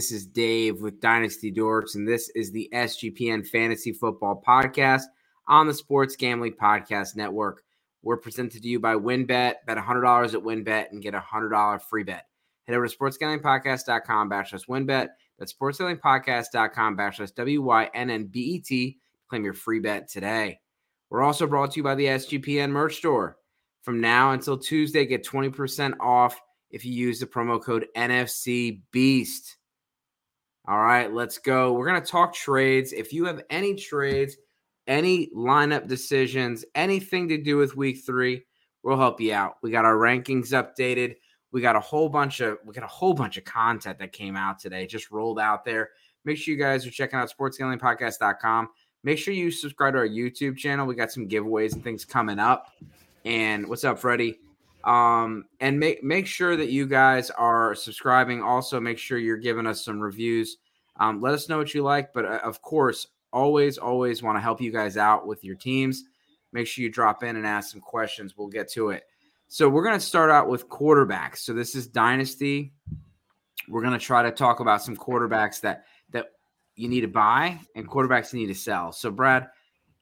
This is Dave with Dynasty Dorks, and this is the SGPN Fantasy Football Podcast on the Sports Gambling Podcast Network. We're presented to you by WynnBET. Bet $100 at WynnBET and get a $100 free bet. Head over to sportsgamblingpodcast.com backslash WynnBET. That's sportsgamblingpodcast.com backslash W-Y-N-N-B-E-T. Claim your free bet today. We're also brought to you by the SGPN merch store. From now until Tuesday, get 20% off if you use the promo code NFC Beast. All right, let's go. We're going to talk trades. If you have any trades, any lineup decisions, anything to do with week three, we'll help you out. We got our rankings updated. We got a whole bunch of we got a whole bunch of content that came out today, just rolled out there. Make sure you guys are checking out sportsgamblingpodcast.com. Make sure you subscribe to our YouTube channel. We got some giveaways and things coming up. And what's up, Freddie? Um, and make make sure that you guys are subscribing. Also, make sure you're giving us some reviews. Um, let us know what you like, but uh, of course, always, always want to help you guys out with your teams. Make sure you drop in and ask some questions. We'll get to it. So we're going to start out with quarterbacks. So this is dynasty. We're going to try to talk about some quarterbacks that that you need to buy and quarterbacks you need to sell. So Brad,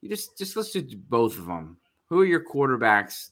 you just just let's do both of them. Who are your quarterbacks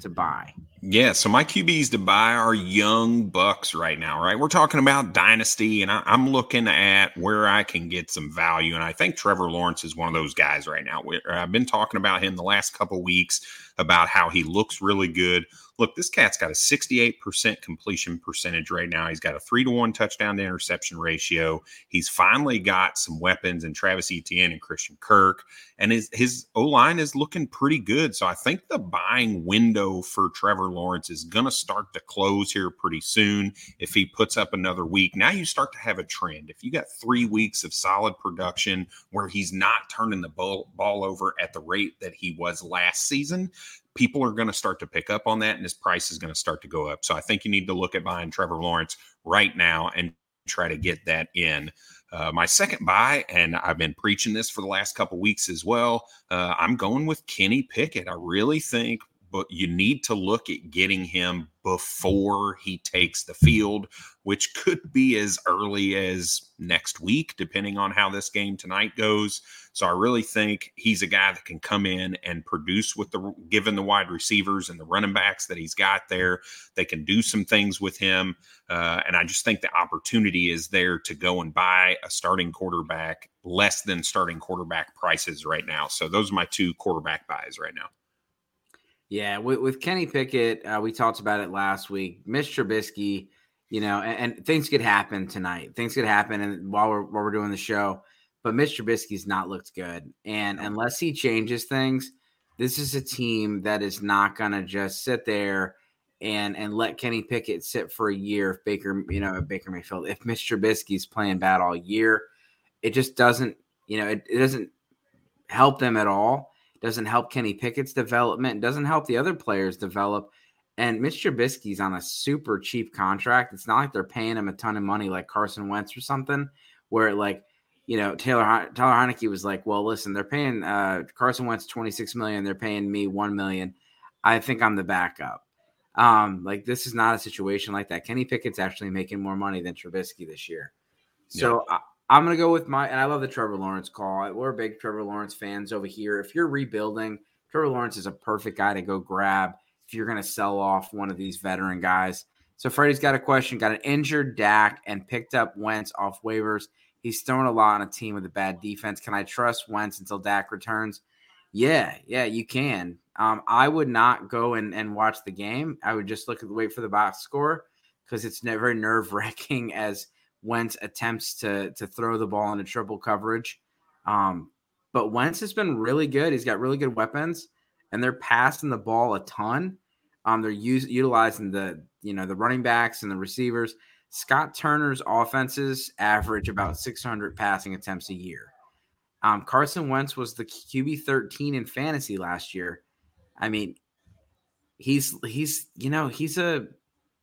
to buy? Yeah, so my QBs to buy are young bucks right now, right? We're talking about dynasty, and I, am looking at where I can get some value, and I think Trevor Lawrence is one of those guys right now. I've been talking about him the last couple weeks about how he looks really good look, this cat's got a 68% completion percentage right now. He's got a three to one touchdown to interception ratio. He's finally got some weapons in Travis Etienne and Christian Kirk, and his his O line is looking pretty good. So I think the buying window for Trevor Lawrence is going to start to close here pretty soon. If he puts up another week, now you start to have a trend. If you got three weeks of solid production where he's not turning the ball, ball over at the rate that he was last season, people are going to start to pick up on that and his price is going to start to go up. So I think you need to look at buying Trevor Lawrence right now and try to get that in. Uh, my second buy, and I've been preaching this for the last couple weeks as well. Uh, I'm going with Kenny Pickett. I really think but you need to look at getting him before he takes the field, which could be as early as next week, depending on how this game tonight goes. So I really think he's a guy that can come in and produce with the given the wide receivers and the running backs that he's got there. They can do some things with him, uh, and I just think the opportunity is there to go and buy a starting quarterback less than starting quarterback prices right now. So those are my two quarterback buys right now. Yeah, with, with Kenny Pickett, uh, we talked about it last week. Mitch Trubisky, you know, and, and, things could happen tonight. Things could happen, and while we're while we're doing the show, but Mitch Trubisky's not looked good, and unless he changes things, this is a team that is not going to just sit there and and let Kenny Pickett sit for a year. If Baker, you know, Baker Mayfield, if Mitch Trubisky's playing bad all year, it just doesn't, you know, it, it doesn't help them at all doesn't help Kenny Pickett's development, doesn't help the other players develop. And Mitch Trubisky's on a super cheap contract. It's not like they're paying him a ton of money like Carson Wentz or something, where like, you know, Taylor Taylor Heinicke was like, well, listen, they're paying uh, Carson Wentz 26 million, they're paying me 1 million. I think I'm the backup. Um, like this is not a situation like that. Kenny Pickett's actually making more money than Trubisky this year. So yeah. I'm gonna go with my and I love the Trevor Lawrence call. We're big Trevor Lawrence fans over here. If you're rebuilding, Trevor Lawrence is a perfect guy to go grab if you're gonna sell off one of these veteran guys. So Freddie's got a question. Got an injured Dak and picked up Wentz off waivers. He's thrown a lot on a team with a bad defense. Can I trust Wentz until Dak returns? Yeah, yeah, you can. Um, I would not go and, and watch the game. I would just look at the wait for the box score because it's very nerve wracking as Wentz attempts to to throw the ball into triple coverage. Um, but Wentz has been really good. He's got really good weapons, and they're passing the ball a ton. Um, they're use, utilizing the you know the running backs and the receivers. Scott Turner's offenses average about 600 passing attempts a year. Um, Carson Wentz was the QB 13 in fantasy last year. I mean, he's he's you know he's a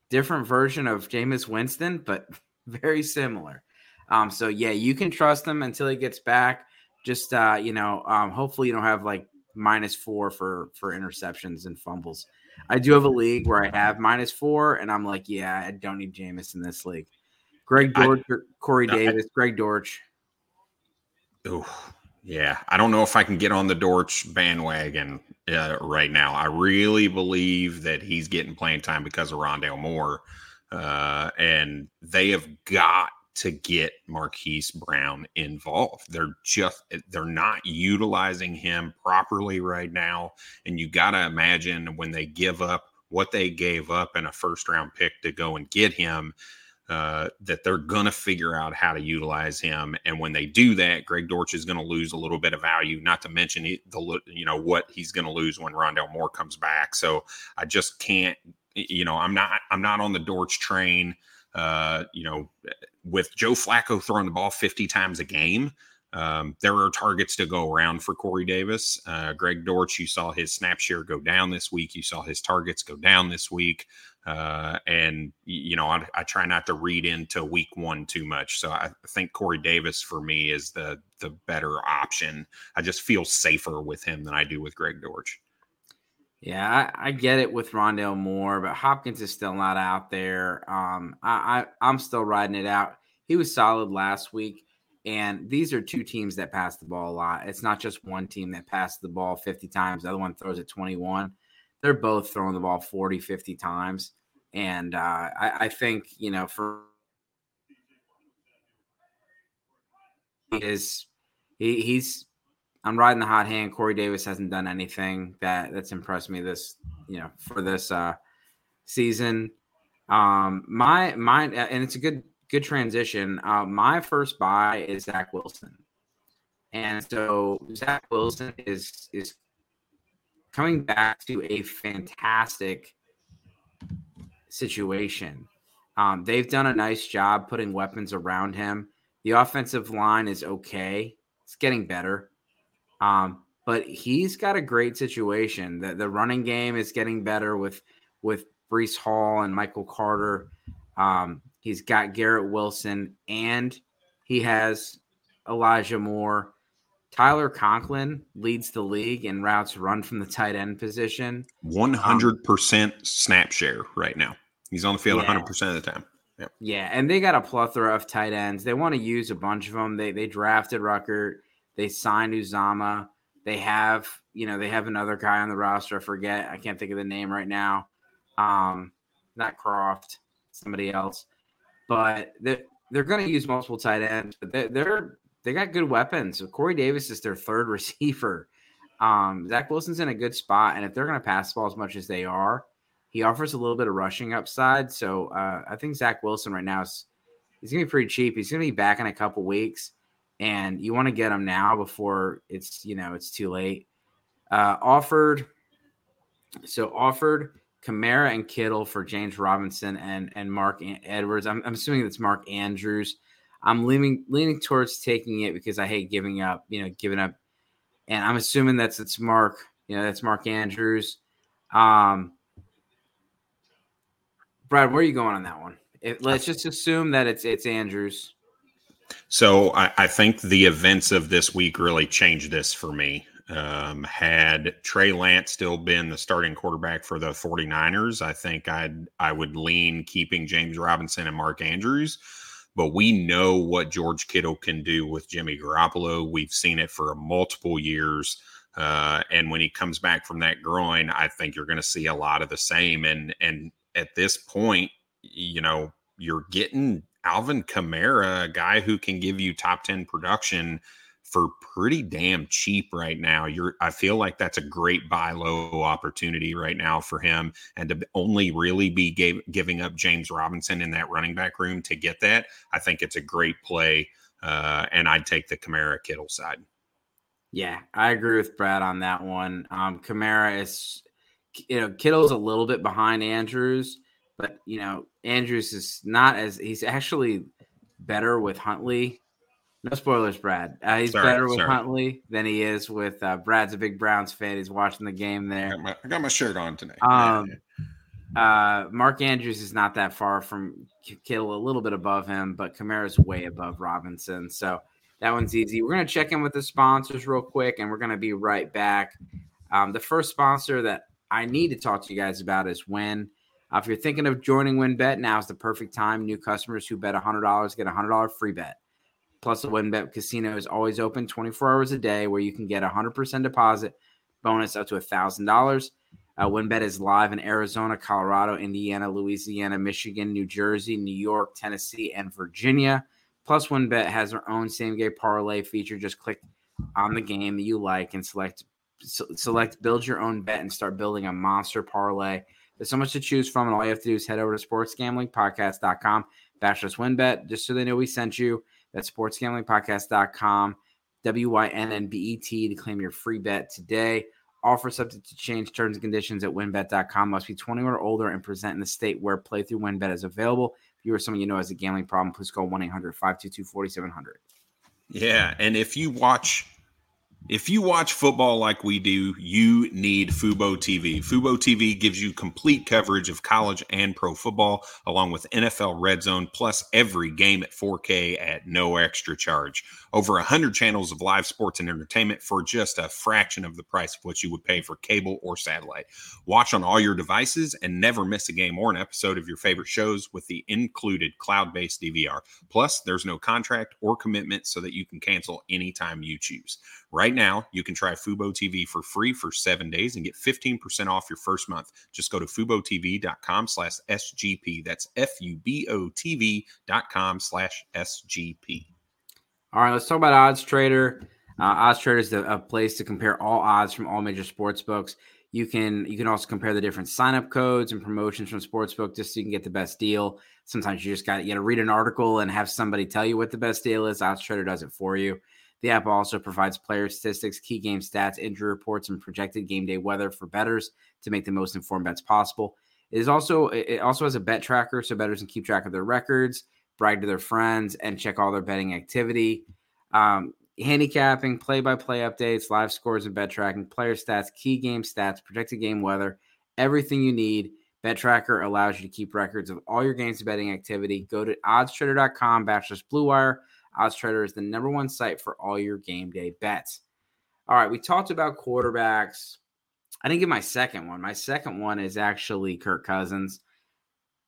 different version of Jameis Winston, but very similar. Um, so yeah, you can trust him until he gets back. Just uh, you know, um, hopefully you don't have like minus four for for interceptions and fumbles. I do have a league where I have minus four, and I'm like, yeah, I don't need Jameis in this league. Greg Dortch, I, Corey Davis, I, Greg Dortch. Oh, yeah. I don't know if I can get on the Dortch bandwagon uh, right now. I really believe that he's getting playing time because of Rondale Moore. Uh, and they have got to get Marquise Brown involved. They're just they're not utilizing him properly right now. And you got to imagine when they give up what they gave up in a first round pick to go and get him, uh, that they're going to figure out how to utilize him. And when they do that, Greg Dortch is going to lose a little bit of value. Not to mention the you know what he's going to lose when Rondale Moore comes back. So I just can't. You know, I'm not I'm not on the Dortch train. Uh, you know, with Joe Flacco throwing the ball 50 times a game, um, there are targets to go around for Corey Davis. Uh, Greg Dortch, you saw his snap share go down this week. You saw his targets go down this week. Uh, and, you know, I, I, try not to read into week one too much. So I think Corey Davis for me is the, the better option. I just feel safer with him than I do with Greg Dortch. Yeah, I, I, get it with Rondale Moore, but Hopkins is still not out there. Um, I, I I'm still riding it out. He was solid last week. And these are two teams that pass the ball a lot. It's not just one team that passes the ball 50 times, the other one throws it 21. They're both throwing the ball 40, 50 times. And uh, I, I think, you know, for is he, he's I'm riding the hot hand. Corey Davis hasn't done anything that that's impressed me this, you know, for this uh season. Um my my and it's a good good transition. Uh, my first buy is Zach Wilson, and so Zach Wilson is is coming back to a fantastic situation. Um, they've done a nice job putting weapons around him. The offensive line is okay; it's getting better. Um, but he's got a great situation. The the running game is getting better with with Breece Hall and Michael Carter. Um, He's got Garrett Wilson and he has Elijah Moore. Tyler Conklin leads the league in routes run from the tight end position. 100% um, snap share right now. He's on the field yeah. 100% of the time. Yep. Yeah, and they got a plethora of tight ends. They want to use a bunch of them. They they drafted Ruckert. They signed Uzomah. They have, you know, they have another guy on the roster. I forget. I can't think of the name right now. Um, not Kroft, somebody else but they're, they're going to use multiple tight ends. But they're, they're they got good weapons. So Corey Davis is their third receiver. Um, Zach Wilson's in a good spot, and if they're going to pass the ball as much as they are, he offers a little bit of rushing upside. So uh, I think Zach Wilson right now is he's going to be pretty cheap. He's going to be back in a couple weeks, and you want to get him now before it's you know it's too late. Uh, offered, so offered Kamara and Kittle for James Robinson and and Mark Edwards. I'm, I'm assuming that's Mark Andrews. I'm leaning leaning towards taking it because I hate giving up. You know, giving up, and I'm assuming that's it's Mark. You know, that's Mark Andrews. Um, Brad, where are you going on that one? If, let's just assume that it's it's Andrews. So I, I think the events of this week really changed this for me. Um, had Trey Lance still been the starting quarterback for the 49ers, I think I'd I would lean keeping James Robinson and Mark Andrews. But we know what George Kittle can do with Jimmy Garoppolo. We've seen it for multiple years. Uh, and when he comes back from that groin, I think you're going to see a lot of the same. And and at this point, you know, you're getting Alvin Kamara, a guy who can give you top 10 production for pretty damn cheap right now. You're I feel like that's a great buy low opportunity right now for him and to only really be gave, giving up James Robinson in that running back room to get that. I think it's a great play uh, and I'd take the Kamara Kittle side. Yeah, I agree with Brad on that one. Um Kamara is you know, Kittle's a little bit behind Andrews, but you know, Andrews is not as he's actually better with Huntley no spoilers, Brad. Uh, he's sorry, better with sorry. Huntley than he is with uh, Brad's a big Browns fan. He's watching the game there. I got my, I got my shirt on today. Um, uh, Mark Andrews is not that far from Kittle, a little bit above him, but Kamara's way above Robinson. So that one's easy. We're going to check in with the sponsors real quick, and we're going to be right back. Um, the first sponsor that I need to talk to you guys about is when Uh, if you're thinking of joining WynnBET, now is the perfect time. New customers who bet $100 get a $100 free bet. Plus, the WynnBET casino is always open 24 hours a day where you can get a 100% deposit bonus up to $1,000. Uh, WynnBET is live in Arizona, Colorado, Indiana, Louisiana, Michigan, New Jersey, New York, Tennessee, and Virginia. Plus, WynnBET has their own same game parlay feature. Just click on the game you like and select select build your own bet and start building a monster parlay. There's so much to choose from, and all you have to do is head over to sportsgamblingpodcast.com backslash wynnbet just so they know we sent you. That's sportsgamblingpodcast.com, W-Y-N-N-B-E-T to claim your free bet today. Offer subject to change terms and conditions at wynnbet.com. Must be 21 or older and present in the state where playthrough wynnbet is available. If you or someone you know has a gambling problem, please call 1-800-522-4700. Yeah, and if you watch if you watch football like we do, you need Fubo TV. Fubo TV gives you complete coverage of college and pro football, along with NFL Red Zone, plus every game at 4K at no extra charge. Over 100 channels of live sports and entertainment for just a fraction of the price of what you would pay for cable or satellite. Watch on all your devices and never miss a game or an episode of your favorite shows with the included cloud based DVR. Plus, there's no contract or commitment so that you can cancel anytime you choose. Right now, you can try Fubo TV for free for seven days and get 15% off your first month. Just go to FuboTV.com slash SGP. That's F-U-B-O-T-V dot com slash SGP. All right, let's talk about Odds Trader. Uh, Odds Trader is a place to compare all odds from all major sports books. You can you can also compare the different sign-up codes and promotions from sportsbook just so you can get the best deal. Sometimes you just got you got to read an article and have somebody tell you what the best deal is. Odds Trader does it for you. The app also provides player statistics, key game stats, injury reports, and projected game day weather for bettors to make the most informed bets possible. It is also it also has a bet tracker so bettors can keep track of their records, brag to their friends, and check all their betting activity. Um, handicapping, play-by-play updates, live scores and bet tracking, player stats, key game stats, projected game weather, everything you need. Bet Tracker allows you to keep records of all your games and betting activity. Go to oddstrader.com backslash blue wire Odds Trader is the number one site for all your game day bets. All right, we talked about quarterbacks. I didn't get my second one. My second one is actually Kirk Cousins.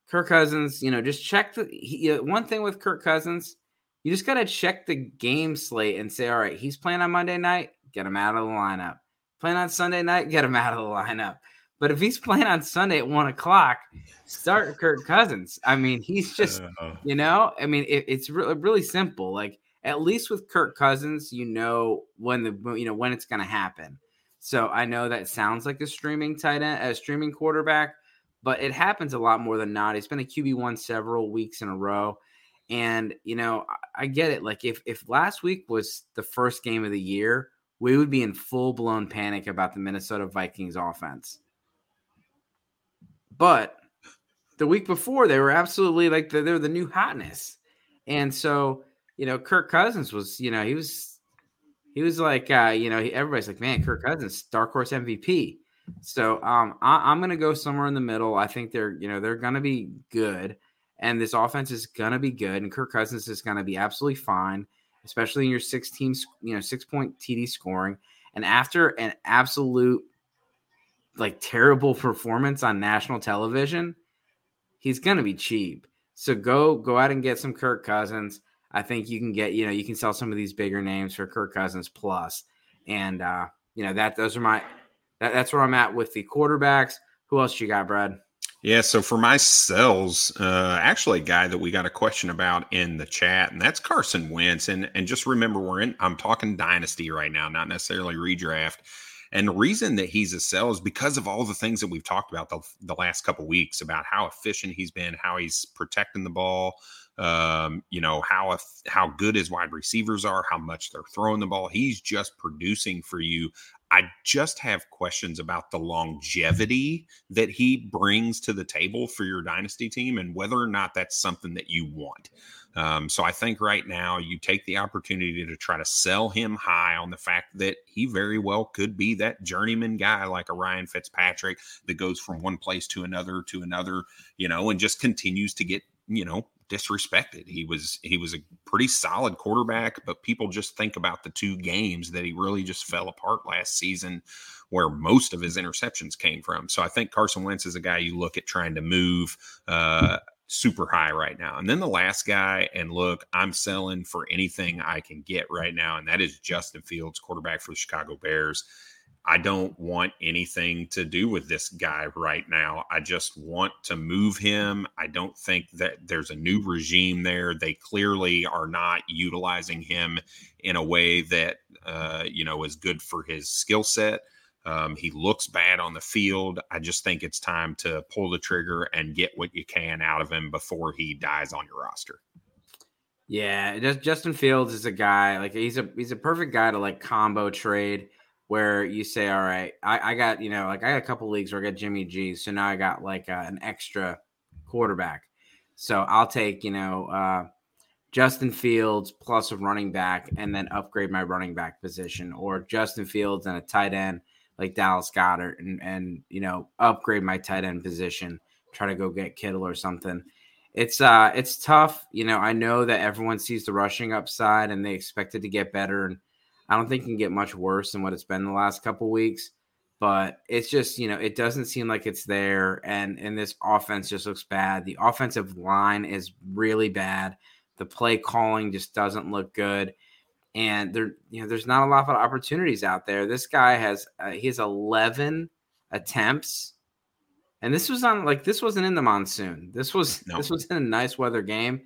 Kirk Cousins, you know, just check the he, one thing with Kirk Cousins. You just got to check the game slate and say, all right, he's playing on Monday night, get him out of the lineup. Playing on Sunday night, get him out of the lineup. But if he's playing on Sunday at one o'clock, start Kirk Cousins. I mean, he's just, you know, I mean, it, it's really, really simple. Like at least with Kirk Cousins, you know when the, you know when it's going to happen. So I know that sounds like a streaming tight end, a streaming quarterback, but it happens a lot more than not. He's been a QB one several weeks in a row, and you know, I, I get it. Like if if last week was the first game of the year, we would be in full blown panic about the Minnesota Vikings offense but the week before, they were absolutely like the, they're the new hotness. And so, you know, Kirk Cousins was, you know, he was, he was like, uh, you know, everybody's like, man, Kirk Cousins, dark horse MVP. So um, I, am going to go somewhere in the middle. I think they're, you know, they're going to be good, and this offense is going to be good, and Kirk Cousins is going to be absolutely fine, especially in your six teams, you know, six point TD scoring. And after an absolute like terrible performance on national television, he's gonna be cheap. So go go out and get some Kirk Cousins. I think you can get, you know, you can sell some of these bigger names for Kirk Cousins plus. And uh, you know, that those are my that, that's where I'm at with the quarterbacks. Who else you got, Brad? Yeah, so for my sells, uh, actually, a guy that we got a question about in the chat, and that's Carson Wentz. And and just remember, we're in. I'm talking dynasty right now, not necessarily redraft. And the reason that he's a sell is because of all the things that we've talked about the, the last couple weeks about how efficient he's been, how he's protecting the ball, um, you know how how good his wide receivers are, how much they're throwing the ball. He's just producing for you. I just have questions about the longevity that he brings to the table for your dynasty team and whether or not that's something that you want. Um, so I think right now you take the opportunity to try to sell him high on the fact that he very well could be that journeyman guy like a Ryan Fitzpatrick that goes from one place to another to another, you know, and just continues to get, you know, disrespected. He was he was a pretty solid quarterback, but people just think about the two games that he really just fell apart last season, where most of his interceptions came from. So I think Carson Wentz is a guy you look at trying to move. Uh, super high right now. And then the last guy, and look, I'm selling for anything I can get right now, and that is Justin Fields, quarterback for the Chicago Bears. I don't want anything to do with this guy right now. I just want to move him. I don't think that there's a new regime there. They clearly are not utilizing him in a way that uh, you know is good for his skill set. Um, he looks bad on the field. I just think it's time to pull the trigger and get what you can out of him before he dies on your roster. Yeah, Justin Fields is a guy like he's a he's a perfect guy to like combo trade where you say, all right, I, I got, you know, like I got a couple leagues where I got Jimmy G. So now I got like uh, an extra quarterback. So I'll take, you know, uh, Justin Fields plus a running back and then upgrade my running back position or Justin Fields and a tight end like Dallas Goedert and, and, you know, upgrade my tight end position, try to go get Kittle or something. It's uh it's tough. You know, I know that everyone sees the rushing upside and they expect it to get better. And I don't think it can get much worse than what it's been the last couple weeks. But it's just, you know, it doesn't seem like it's there. And and this offense just looks bad. The offensive line is really bad. The play calling just doesn't look good. And there, you know, there's not a lot of opportunities out there. This guy has uh, he has 11 attempts, and this was on like this wasn't in the monsoon. This was no. this was in a nice weather game,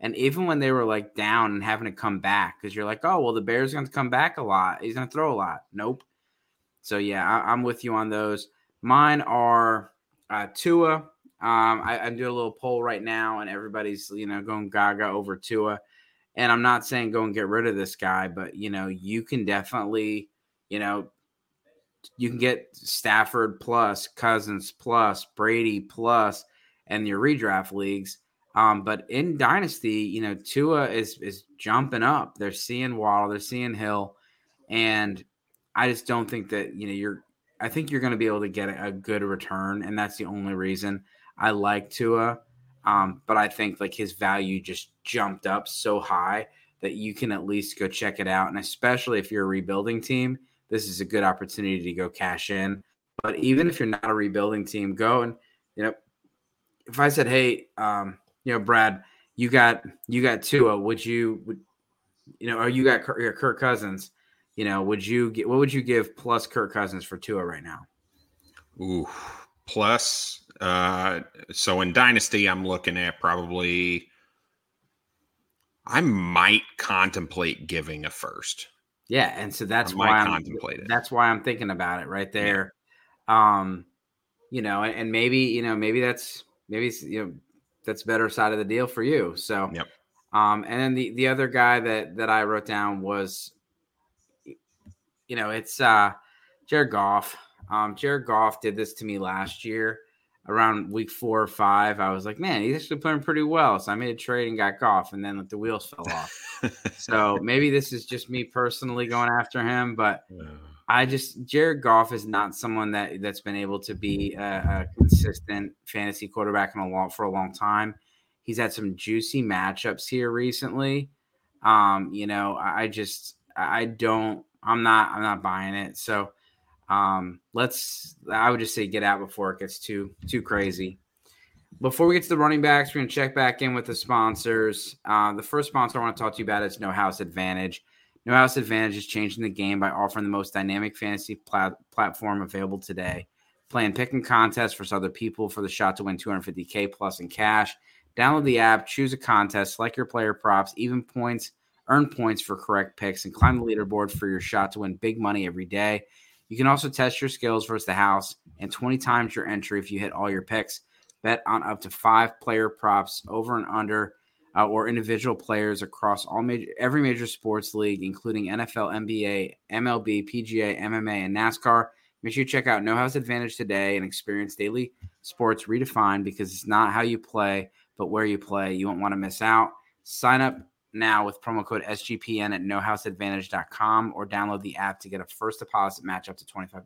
and even when they were like down and having to come back, because you're like, oh, well, the Bears going to come back a lot. He's going to throw a lot. Nope. So, yeah, I, am with you on those. Mine are uh, Tua. Um, I, I'm doing a little poll right now, and everybody's, you know, going gaga over Tua. And I'm not saying go and get rid of this guy, but, you know, you can definitely, you know, you can get Stafford plus, Cousins plus, Brady plus, and your redraft leagues um, but in Dynasty, you know, Tua is is jumping up. They're seeing Waddle, they're seeing Hill, and I just don't think that you know you're. I think you're going to be able to get a, good return, and that's the only reason I like Tua. Um, but I think like his value just jumped up so high that you can at least go check it out, and especially if you're a rebuilding team, this is a good opportunity to go cash in. But even if you're not a rebuilding team, go and you know, if I said, hey, um, you know, Brad, you got you got Tua. Would you would you know, or you got Kirk, Kirk Cousins? You know, would you get what would you give plus Kirk Cousins for Tua right now? Ooh, plus. Uh, so in Dynasty, I'm looking at probably. I might contemplate giving a first. Yeah, and so that's why I'm contemplate it. That's why I'm thinking about it right there. Yeah. Um, you know, and, and maybe you know maybe that's maybe you know that's better side of the deal for you. So, yep. Um, and then the the other guy that that I wrote down was, you know, it's uh, Jared Goff. Um, Jared Goff did this to me last year around week four or five. I was like, man, he's actually playing pretty well. So I made a trade and got Goff, and then like, the wheels fell off. so maybe this is just me personally going after him, but. I just Jared Goff is not someone that that's been able to be a, a consistent fantasy quarterback in a long for a long time. He's had some juicy matchups here recently. Um, you know, I just I don't I'm not I'm not buying it. So um let's I would just say get out before it gets too too crazy. Before we get to the running backs, we're gonna check back in with the sponsors. Uh, the first sponsor I want to talk to you about is No House Advantage. No House Advantage is changing the game by offering the most dynamic fantasy plat- platform available today. Playing picking contests for other people for the shot to win 250k plus in cash. Download the app, choose a contest, select your player props, even points, earn points for correct picks, and climb the leaderboard for your shot to win big money every day. You can also test your skills versus the house and 20 times your entry if you hit all your picks. Bet on up to five player props over and under uh, or individual players across all major every major sports league, including NFL, NBA, MLB, PGA, MMA, and NASCAR. Make sure you check out No House Advantage today and experience daily sports redefined because it's not how you play, but where you play. You won't want to miss out. Sign up now with promo code SGPN at nohouseadvantage.com or download the app to get a first deposit match up to $25.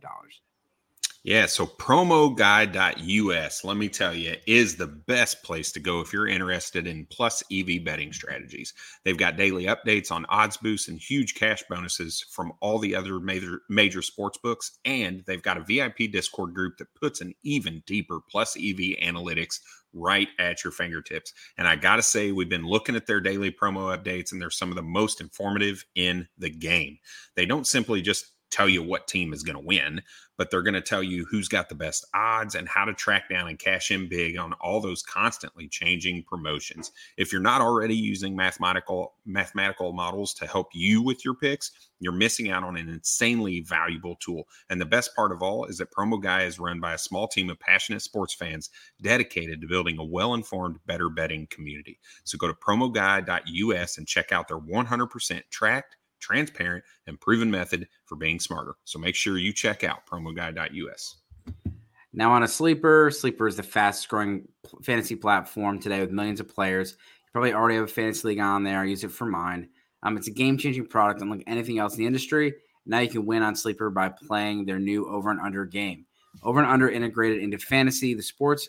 Yeah, so promoguy.us, let me tell you, is the best place to go if you're interested in plus EV betting strategies. They've got daily updates on odds boosts and huge cash bonuses from all the other major major sports books, and they've got a VIP Discord group that puts an even deeper plus EV analytics right at your fingertips. And I got to say, we've been looking at their daily promo updates, and they're some of the most informative in the game. They don't simply just tell you what team is going to win, but they're going to tell you who's got the best odds and how to track down and cash in big on all those constantly changing promotions. If you're not already using mathematical mathematical models to help you with your picks, you're missing out on an insanely valuable tool. And the best part of all is that Promo Guy is run by a small team of passionate sports fans dedicated to building a well-informed, better betting community. So go to promoguy.us and check out their 100% tracked transparent, and proven method for being smarter. So make sure you check out promoguide.us. Now on a sleeper, sleeper is the fastest growing fantasy platform today with millions of players. You probably already have a fantasy league on there. I use it for mine. Um, it's a game changing product unlike anything else in the industry. Now you can win on sleeper by playing their new over and under game. Over and under integrated into fantasy, the sports,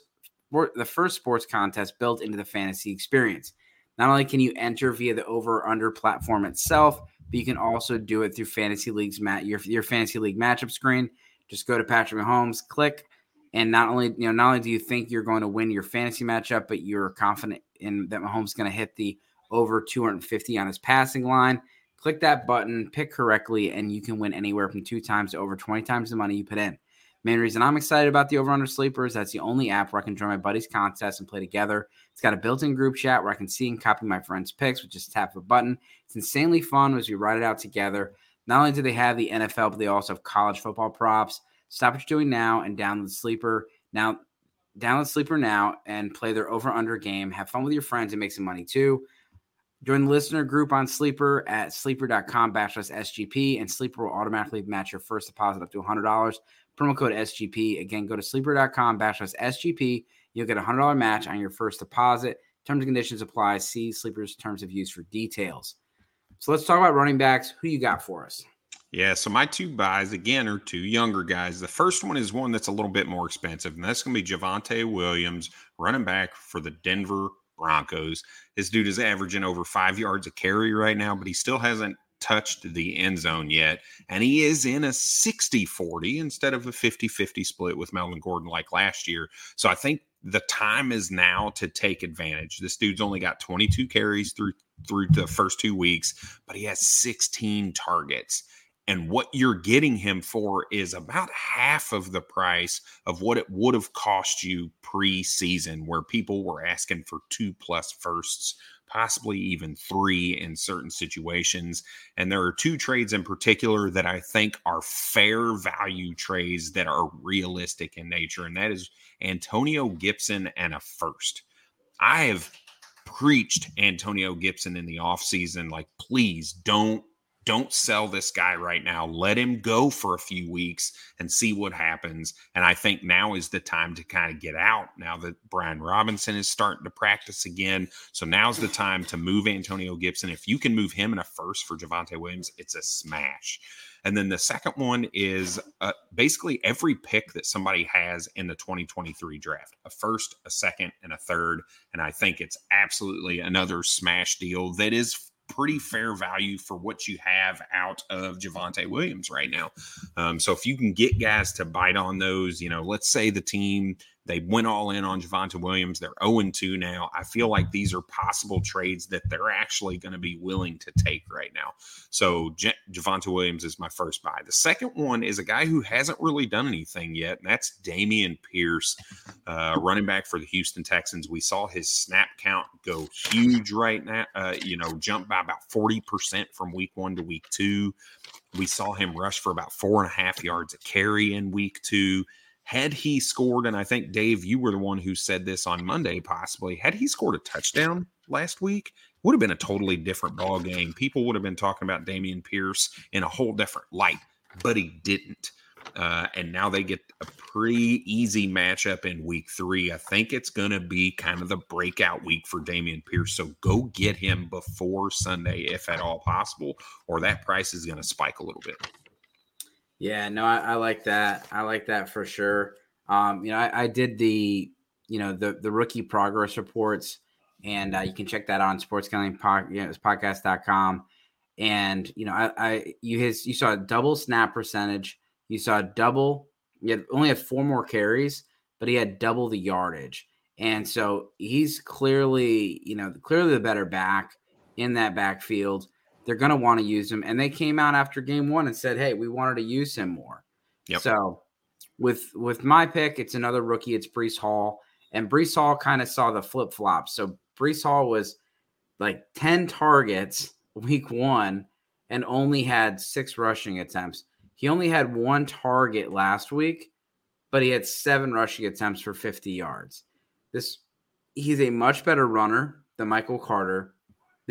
the first sports contest built into the fantasy experience. Not only can you enter via the over under platform itself, but you can also do it through fantasy leagues mat your your fantasy league matchup screen. Just go to Patrick Mahomes, click, and not only you know not only do you think you're going to win your fantasy matchup, but you're confident in that Mahomes is going to hit the over 250 on his passing line. Click that button, pick correctly, and you can win anywhere from two times to over 20 times the money you put in. Main reason I'm excited about the Over Under Sleepers, that's the only app where I can join my buddies' contests and play together. It's got a built in group chat where I can see and copy my friends' picks with just tap a button. It's insanely fun as we write it out together. Not only do they have the NFL, but they also have college football props. Stop what you're doing now and download Sleeper. Now, download Sleeper now and play their Over Under game. Have fun with your friends and make some money too. Join the listener group on Sleeper at sleeper.com backslash SGP, and Sleeper will automatically match your first deposit up to $100 promo code SGP. Again, go to sleeper.com backslash SGP. You'll get a $100 match on your first deposit. Terms and conditions apply. See Sleeper's terms of use for details. So let's talk about running backs. Who you got for us? Yeah, so my two buys again are two younger guys. The first one is one that's a little bit more expensive, and that's going to be Javonte Williams, running back for the Denver Broncos. This dude is averaging over five yards a carry right now, but he still hasn't touched the end zone yet. And he is in a 60 40 instead of a 50 50 split with Melvin Gordon like last year. So I think the time is now to take advantage. This dude's only got 22 carries through through the first two weeks, but he has 16 targets. And what you're getting him for is about half of the price of what it would have cost you pre-season, where people were asking for two plus firsts possibly even three in certain situations. And there are two trades in particular that I think are fair value trades that are realistic in nature, and that is Antonio Gibson and a first. I have preached Antonio Gibson in the offseason like, please don't don't sell this guy right now. Let him go for a few weeks and see what happens. And I think now is the time to kind of get out now that Brian Robinson is starting to practice again. So now's the time to move Antonio Gibson. If you can move him in a first for Javonte Williams, it's a smash. And then the second one is uh, basically every pick that somebody has in the 2023 draft a first, a second, and a third. And I think it's absolutely another smash deal that is pretty fair value for what you have out of Javonte Williams right now. Um, so if you can get guys to bite on those, you know, let's say the team they went all in on Javonte Williams. They're 0 2 now. I feel like these are possible trades that they're actually going to be willing to take right now. So J- Javonte Williams is my first buy. The second one is a guy who hasn't really done anything yet, and that's Dameon Pierce, uh, running back for the Houston Texans. We saw his snap count go huge right now, uh, you know, jump by about 40% from week one to week two. We saw him rush for about four and a half yards a carry in week two. Had he scored, and I think Dave, you were the one who said this on Monday, possibly, had he scored a touchdown last week, would have been a totally different ball game. People would have been talking about Dameon Pierce in a whole different light, but he didn't. Uh, and now they get a pretty easy matchup in week three. I think it's going to be kind of the breakout week for Dameon Pierce. So go get him before Sunday, if at all possible, or that price is going to spike a little bit. Yeah, no, I, I like that. I like that for sure. Um, you know, I, I, did the, you know, the the rookie progress reports, and uh, you can check that on sportsgambling pod, you know, And you know, I, I you his you saw a double snap percentage, you saw a double, you had only had four more carries, but he had double the yardage. And so he's clearly, you know, clearly the better back in that backfield. They're going to want to use him. And they came out after game one and said, hey, we wanted to use him more. Yep. So with with my pick, it's another rookie. It's Breece Hall. And Breece Hall kind of saw the flip flop. So Breece Hall was like 10 targets week one and only had six rushing attempts. He only had one target last week, but he had seven rushing attempts for 50 yards. This he's a much better runner than Michael Carter.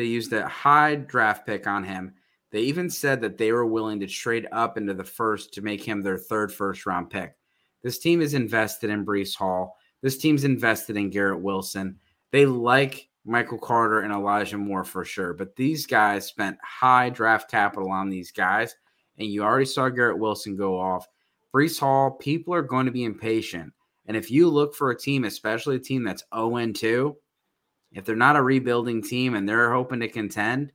They used a high draft pick on him. They even said that they were willing to trade up into the first to make him their third first round pick. This team is invested in Breece Hall. This team's invested in Garrett Wilson. They like Michael Carter and Elijah Moore for sure, but these guys spent high draft capital on these guys, and you already saw Garrett Wilson go off. Breece Hall, people are going to be impatient. And if you look for a team, especially a team that's 0 2, if they're not a rebuilding team and they're hoping to contend,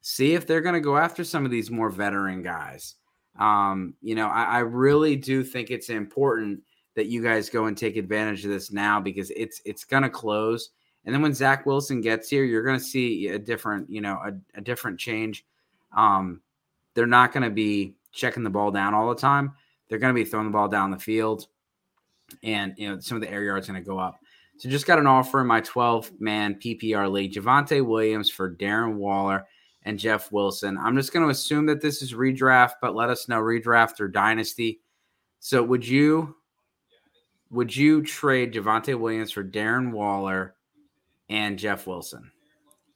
see if they're going to go after some of these more veteran guys. Um, you know, I, I really do think it's important that you guys go and take advantage of this now because it's it's going to close. And then when Zach Wilson gets here, you're going to see a different, you know, a, a different change. Um, they're not going to be checking the ball down all the time. They're going to be throwing the ball down the field, and you know some of the air yards going to go up. So just got an offer in my 12 man PPR league. Javonte Williams for Darren Waller and Jeff Wilson. I'm just going to assume that this is redraft, but let us know redraft or dynasty. So would you would you trade Javonte Williams for Darren Waller and Jeff Wilson?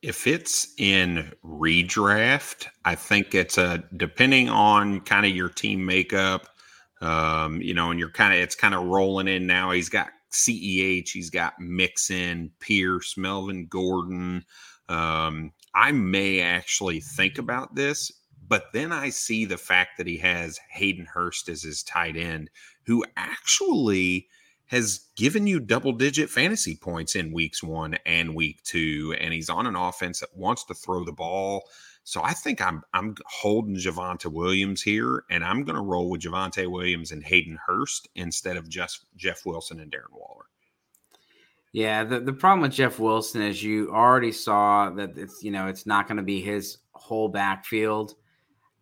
If it's in redraft, I think it's a depending on kind of your team makeup, um, you know, and you're kind of it's kind of rolling in now. He's got CEH, he's got Mixon, Pierce, Melvin Gordon. Um, I may actually think about this, but then I see the fact that he has Hayden Hurst as his tight end, who actually has given you double digit fantasy points in weeks one and week two. And he's on an offense that wants to throw the ball. So I think I'm I'm holding Javonte Williams here, and I'm going to roll with Javonte Williams and Hayden Hurst instead of just Jeff Wilson and Darren Waller. Yeah, the, the problem with Jeff Wilson is you already saw that it's you know it's not going to be his whole backfield.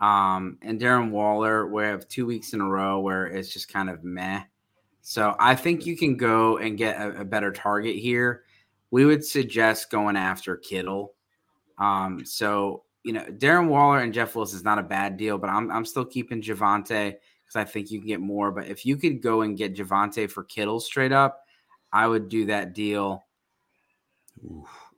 Um, and Darren Waller, we have two weeks in a row where it's just kind of meh. So I think you can go and get a, a better target here. We would suggest going after Kittle. Um, so you know, Darren Waller and Jeff Wilson is not a bad deal, but I'm I'm still keeping Javonte because I think you can get more. But if you could go and get Javonte for Kittle straight up, I would do that deal.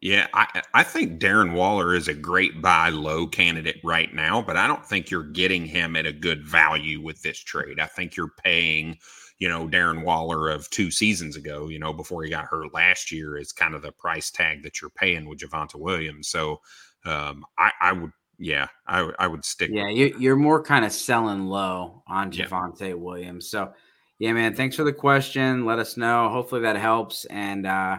Yeah, I, I think Darren Waller is a great buy low candidate right now, but I don't think you're getting him at a good value with this trade. I think you're paying, you know, Darren Waller of two seasons ago, you know, before he got hurt last year, is kind of the price tag that you're paying with Javonte Williams. So um, I, I would, yeah, I, I would stick. Yeah, you, are more kind of selling low on Javonte yeah. Williams. So, yeah, man, thanks for the question. Let us know. Hopefully that helps. And, uh,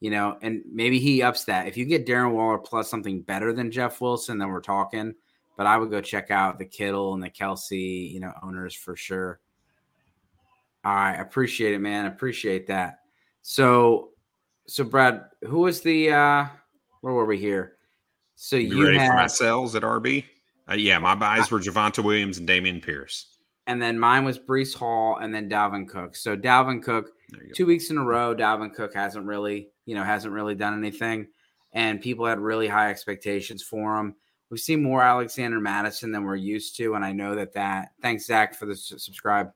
you know, and maybe he ups that. If you get Darren Waller plus something better than Jeff Wilson, then we're talking. But I would go check out the Kittle and the Kelce, you know, owners for sure. All right, appreciate it, man. Appreciate that. So, so Brad, who was the? uh Where were we here? So you, you ready had, for my sells at RB? Uh, yeah, my buys were Javonte Williams and Dameon Pierce. And then mine was Breece Hall and then Dalvin Cook. So Dalvin Cook, two weeks in a row, Dalvin Cook hasn't really, you know, hasn't really done anything. And people had really high expectations for him. We've seen more Alexander Mattison than we're used to. And I know that that, thanks, Zach, for the subscribe.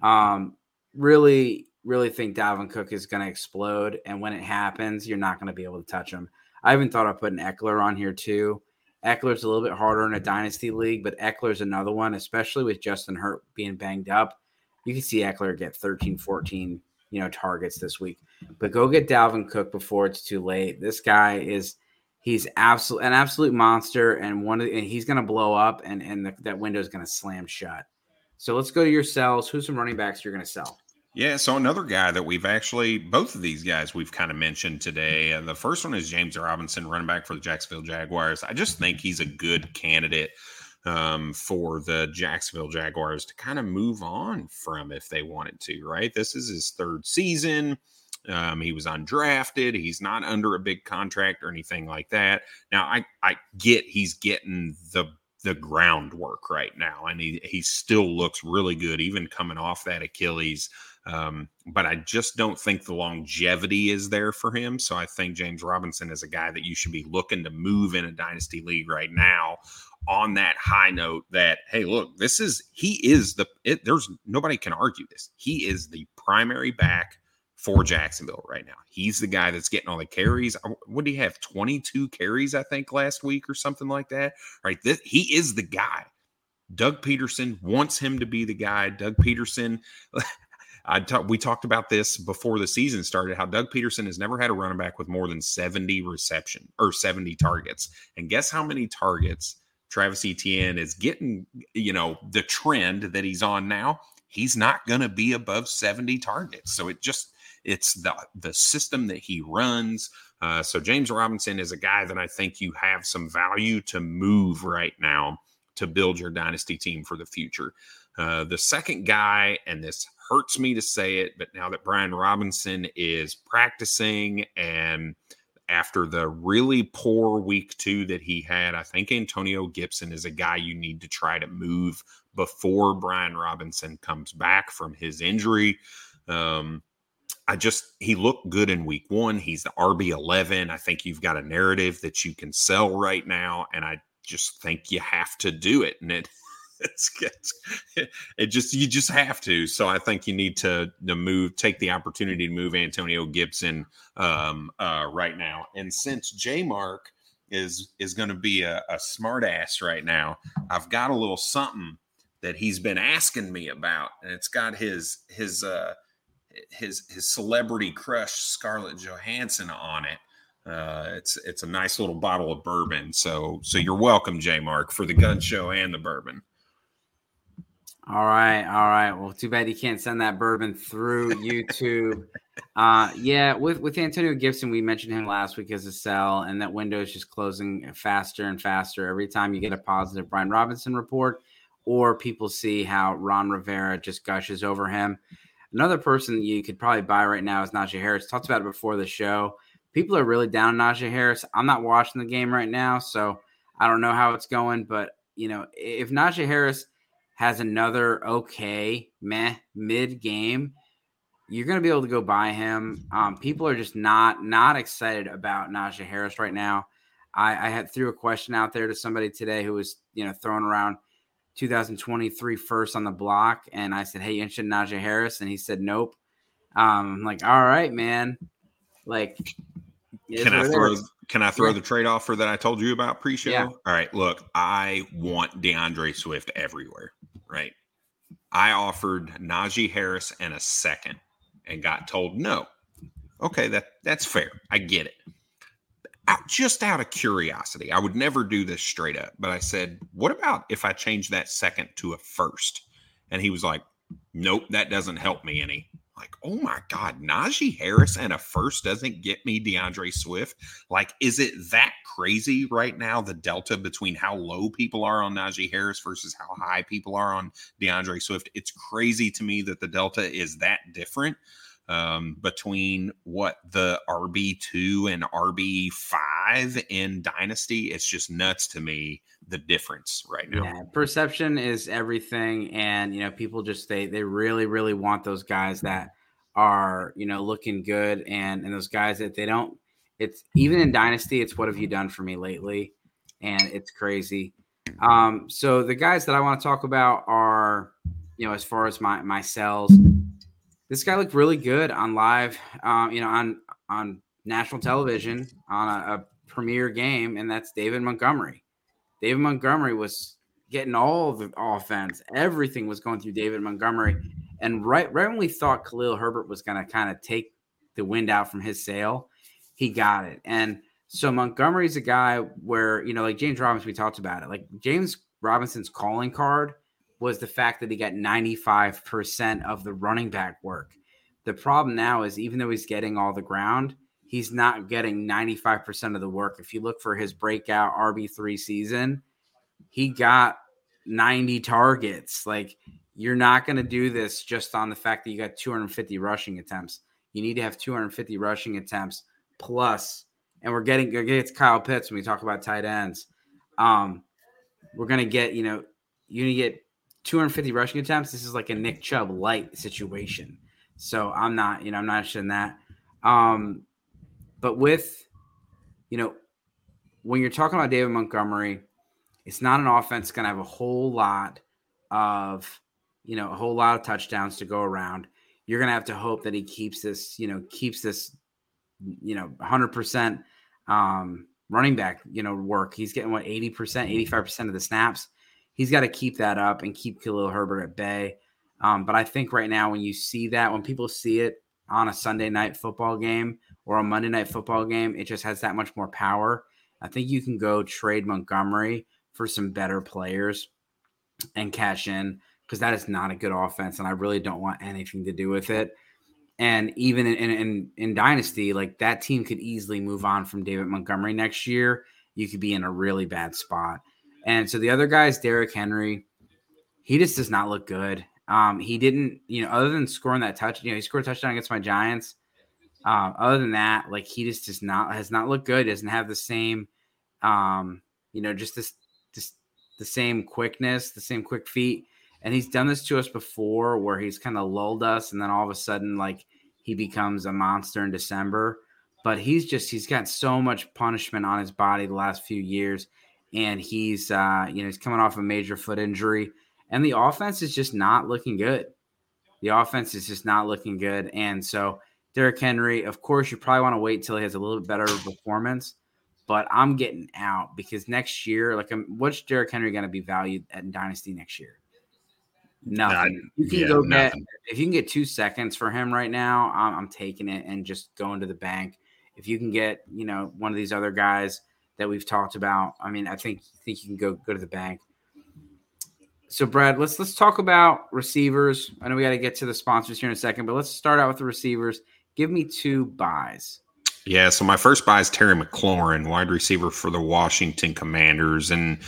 Um, really, really think Dalvin Cook is going to explode. And when it happens, you're not going to be able to touch him. I even thought of putting Ekeler on here too. Ekeler's a little bit harder in a dynasty league, but Ekeler's another one, especially with Justin Hurt being banged up. You can see Ekeler get 13, 14, you know, targets this week. But go get Dalvin Cook before it's too late. This guy is he's absolute an absolute monster, and one of the, and he's going to blow up, and and the, that window is going to slam shut. So let's go to your sells. Who's some running backs you're going to sell? Yeah, so another guy that we've actually, both of these guys we've kind of mentioned today. The first one is James Robinson, running back for the Jacksonville Jaguars. I just think he's a good candidate um, for the Jacksonville Jaguars to kind of move on from if they wanted to, right? This is his third season. Um, he was undrafted. He's not under a big contract or anything like that. Now, I, I get he's getting the the groundwork right now, and he he still looks really good, even coming off that Achilles. Um, but I just don't think the longevity is there for him. So I think James Robinson is a guy that you should be looking to move in a dynasty league right now on that high note that hey look this is he is the it, there's nobody can argue this he is the primary back for Jacksonville right now. He's the guy that's getting all the carries. What do you have? 22 carries, I think, last week or something like that. Right. This, he is the guy. Doug Peterson wants him to be the guy. Doug Pederson, We talked about this before the season started. How Doug Peterson has never had a running back with more than seventy reception or seventy targets. And guess how many targets Travis Etienne is getting? You know the trend that he's on now. He's not going to be above seventy targets. So it just it's the the system that he runs. Uh, so James Robinson is a guy that I think you have some value to move right now to build your dynasty team for the future. Uh, the second guy, and this hurts me to say it, but now that Brian Robinson is practicing and after the really poor week two that he had, I think Antonio Gibson is a guy you need to try to move before Brian Robinson comes back from his injury. Um, I just he looked good in week one. He's the RB eleven. I think you've got a narrative that you can sell right now, and I just think you have to do it. And it it's, it's, it just you just have to. So I think you need to to move, take the opportunity to move Antonio Gibson um, uh, right now. And since J Mark is is going to be a, a smart ass right now, I've got a little something that he's been asking me about, and it's got his his uh, his his celebrity crush Scarlett Johansson on it. Uh, it's it's a nice little bottle of bourbon. So so you're welcome, J Mark, for the gun show and the bourbon. All right, all right. Well, too bad you can't send that bourbon through YouTube. uh, yeah, with with Antonio Gibson, we mentioned him last week as a sell, and that window is just closing faster and faster every time you get a positive Brian Robinson report, or people see how Ron Rivera just gushes over him. Another person you could probably buy right now is Najee Harris. Talked about it before the show. People are really down Najee Harris. I'm not watching the game right now, so I don't know how it's going. But you know, if Najee Harris has another okay, meh, mid game, you're going to be able to go buy him. Um, people are just not not excited about Najee Harris right now. I, I had threw a question out there to somebody today who was you know throwing around 2023 first on the block, and I said, "Hey, you interested in Najee Harris?" And he said, "Nope." Um, I'm like, all right, man. Like, can I throw? Can I throw yeah. the trade offer that I told you about pre-show? Yeah. All right. Look, I want D'Andre Swift everywhere. Right. I offered Najee Harris and a second, and got told no. Okay, that that's fair. I get it. Out, just out of curiosity, I would never do this straight up, but I said, "What about if I change that second to a first? And he was like, "Nope, that doesn't help me any." like, oh my God, Najee Harris and a first doesn't get me D'Andre Swift. Like, is it that crazy right now? The delta between how low people are on Najee Harris versus how high people are on D'Andre Swift. It's crazy to me that the delta is that different um, between what the RB2 and RB5 in Dynasty. It's just nuts to me the difference right now. Yeah, perception is everything. And, you know, people just, they, they really, really want those guys that are, you know, looking good. And, and those guys that they don't, it's even in Dynasty, it's what have you done for me lately? And it's crazy. Um, so the guys that I want to talk about are, you know, as far as my my sells, this guy looked really good on live, um, you know, on on national television on a, a premier game, and that's David Montgomery. David Montgomery was getting all the offense. Everything was going through David Montgomery. And right, right when we thought Khalil Herbert was going to kind of take the wind out from his sail, he got it. And so Montgomery's a guy where, you know, like James Robinson, we talked about it. Like James Robinson's calling card was the fact that he got 95% of the running back work. The problem now is even though he's getting all the ground, he's not getting 95% of the work. If you look for his breakout RB3 season, he got 90 targets. Like you're not going to do this just on the fact that you got 250 rushing attempts. You need to have 250 rushing attempts plus, and we're getting against Kyle Pitts when we talk about tight ends. Um, we're to get, you know, you need to get 250 rushing attempts. This is like a Nick Chubb light situation. So I'm not, you know, I'm not interested in that. Um, but with, you know, when you're talking about David Montgomery, it's not an offense going to have a whole lot of, you know, a whole lot of touchdowns to go around. You're going to have to hope that he keeps this, you know, keeps this, you know, 100% um, running back, you know, work. He's getting what 80%, 85% of the snaps he's got to keep that up and keep Khalil Herbert at bay. Um, but I think right now, when you see that, when people see it on a Sunday night football game or a Monday night football game, it just has that much more power. I think you can go trade Montgomery for some better players and cash in because that is not a good offense, and I really don't want anything to do with it. And even in, in in dynasty, like that team could easily move on from David Montgomery next year. You could be in a really bad spot. And so the other guy is Derrick Henry. He just does not look good. Um, he didn't, you know, other than scoring that touch, you know, he scored a touchdown against my Giants. Um, other than that, like he just does not has not looked good. Doesn't have the same, um, you know, just this, just the same quickness, the same quick feet. And he's done this to us before, where he's kind of lulled us, and then all of a sudden, like he becomes a monster in December. But he's just he's got so much punishment on his body the last few years and he's uh, you know he's coming off a major foot injury, and the offense is just not looking good. The offense is just not looking good, and so Derrick Henry, of course, you probably want to wait till he has a little bit better performance. But I'm getting out because next year, like, um, what's Derrick Henry going to be valued at Dynasty next year? Nothing. you can yeah, go nothing. get if you can get two seconds for him right now. I'm, I'm taking it and just going to the bank. If you can get, you know, one of these other guys that we've talked about. I mean, I think think you can go go to the bank. So, Brad, let's let's talk about receivers. I know we got to get to the sponsors here in a second, but let's start out with the receivers. Give me two buys. Yeah, so my first buy is Terry McLaurin, wide receiver for the Washington Commanders, and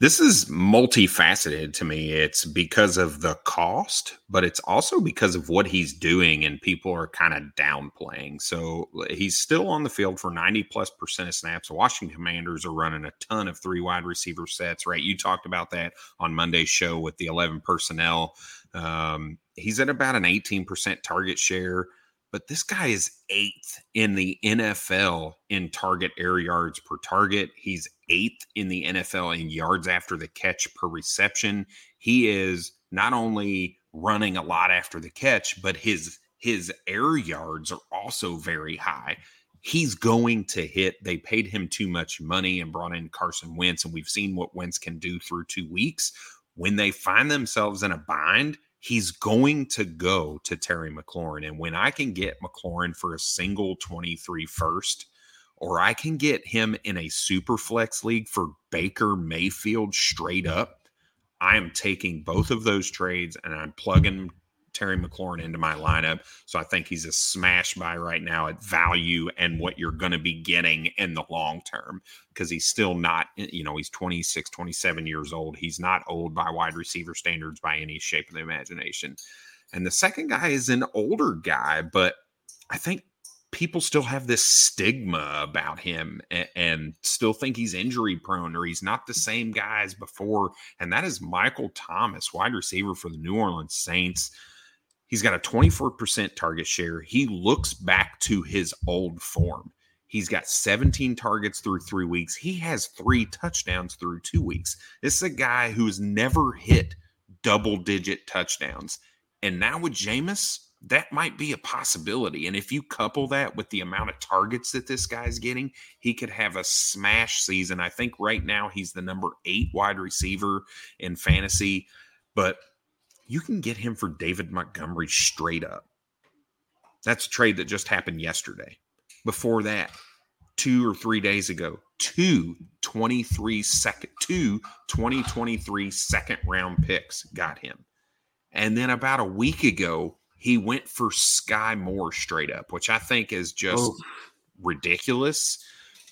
this is multifaceted to me. It's because of the cost, but it's also because of what he's doing, and people are kind of downplaying. So he's still on the field for 90 plus percent of snaps. Washington Commanders are running a ton of three wide receiver sets, right? You talked about that on Monday's show with the 11 personnel. Um, he's at about an 18% target share but this guy is eighth in the NFL in target air yards per target. He's eighth in the NFL in yards after the catch per reception. He is not only running a lot after the catch, but his his air yards are also very high. He's going to hit. They paid him too much money and brought in Carson Wentz, and we've seen what Wentz can do through two weeks. When they find themselves in a bind, he's going to go to Terry McLaurin. And when I can get McLaurin for a single 23 first, or I can get him in a super flex league for Baker Mayfield straight up, I am taking both of those trades and I'm plugging Terry McLaurin into my lineup. So I think he's a smash buy right now at value and what you're going to be getting in the long term because he's still not, eh, you know, he's 26, 27 years old. He's not old by wide receiver standards by any shape of the imagination. And the second guy is an older guy, but I think people still have this stigma about him and, and, still think he's injury prone or he's not the same guy as before. And that is Michael Thomas, wide receiver for the New Orleans Saints. He's got a 24% target share. He looks back to his old form. He's got 17 targets through three weeks. He has three touchdowns through two weeks. This is a guy who's never hit double digit touchdowns. And now with Jameis, that might be a possibility. And if you couple that with the amount of targets that this guy's getting, he could have a smash season. I think right now he's the number eight wide receiver in fantasy. But you can get him for David Montgomery straight up. That's a trade that just happened yesterday. Before that, two or three days ago, two 23 second two 2023 second round picks got him. And then about a week ago, he went for Skyy Moore straight up, which I think is just oh. ridiculous.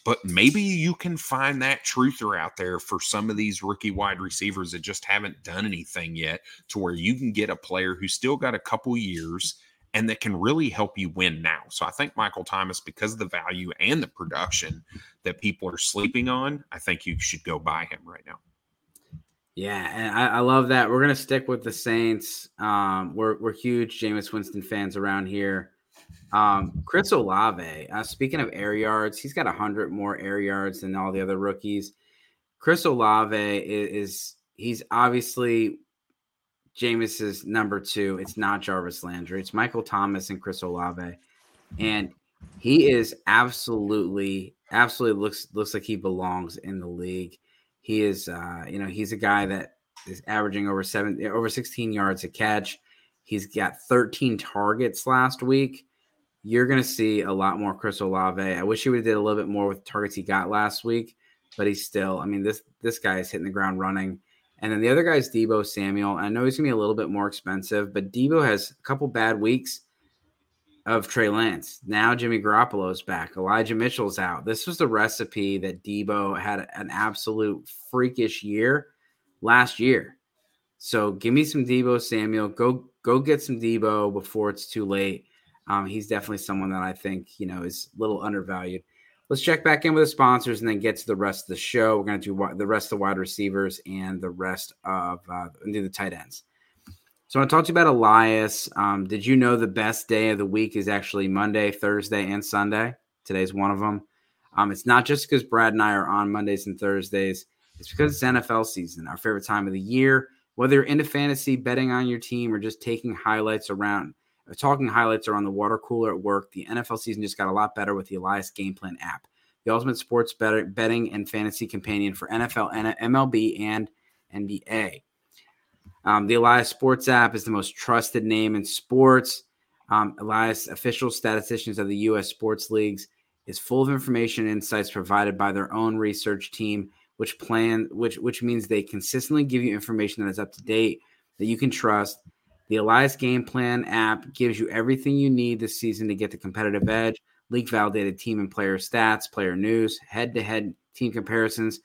But maybe you can find that truther out there for some of these rookie wide receivers that just haven't done anything yet, to where you can get a player who's still got a couple years and that can really help you win now. So I think Michael Thomas, because of the value and the production that people are sleeping on, I think you should go buy him right now. Yeah, and I, I love that. We're gonna stick with the Saints. Um, we're we're huge Jameis Winston fans around here. Um, Chris Olave. Uh, speaking of air yards, he's got hundred more air yards than all the other rookies. Chris Olave is, is he's obviously Jameis's number two. It's not Jarvis Landry. It's Michael Thomas and Chris Olave, and he is absolutely, absolutely looks looks like he belongs in the league. He is, uh, you know, he's a guy that is averaging over seven, over 16 yards a catch. He's got 13 targets last week. You're going to see a lot more Chris Olave. I wish he would have did a little bit more with targets he got last week, but he's still. I mean, this this guy is hitting the ground running. And then the other guy is Deebo Samuel. I know he's going to be a little bit more expensive, but Deebo has a couple bad weeks of Trey Lance. Now Jimmy Garoppolo's back. Elijah Mitchell's out. This was the recipe that Deebo had an absolute freakish year last year. So give me some Deebo Samuel. Go go get some Deebo before it's too late. Um, he's definitely someone that I think you know is a little undervalued. Let's check back in with the sponsors and then get to the rest of the show. We're going to do the rest of the wide receivers and the rest of uh, do the tight ends. So I talked to you about Elias. Um, did you know the best day of the week is actually Monday, Thursday, and Sunday? Today's one of them. Um, it's not just because Brad and I are on Mondays and Thursdays. It's because it's NFL season, our favorite time of the year. Whether you're into fantasy, betting on your team, or just taking highlights around talking highlights are on the water cooler at work. The NFL season just got a lot better with the Elias Game Plan app, the ultimate sports betting and fantasy companion for NFL, MLB, and NBA. Um, the Elias Sports app is the most trusted name in sports. Um, Elias, official statisticians of the U.S. sports leagues, is full of information and insights provided by their own research team, which plan which which means they consistently give you information that is up to date that you can trust the Elias Game Plan app gives you everything you need this season to get the competitive edge, league validated team and player stats, player news, head to head team comparisons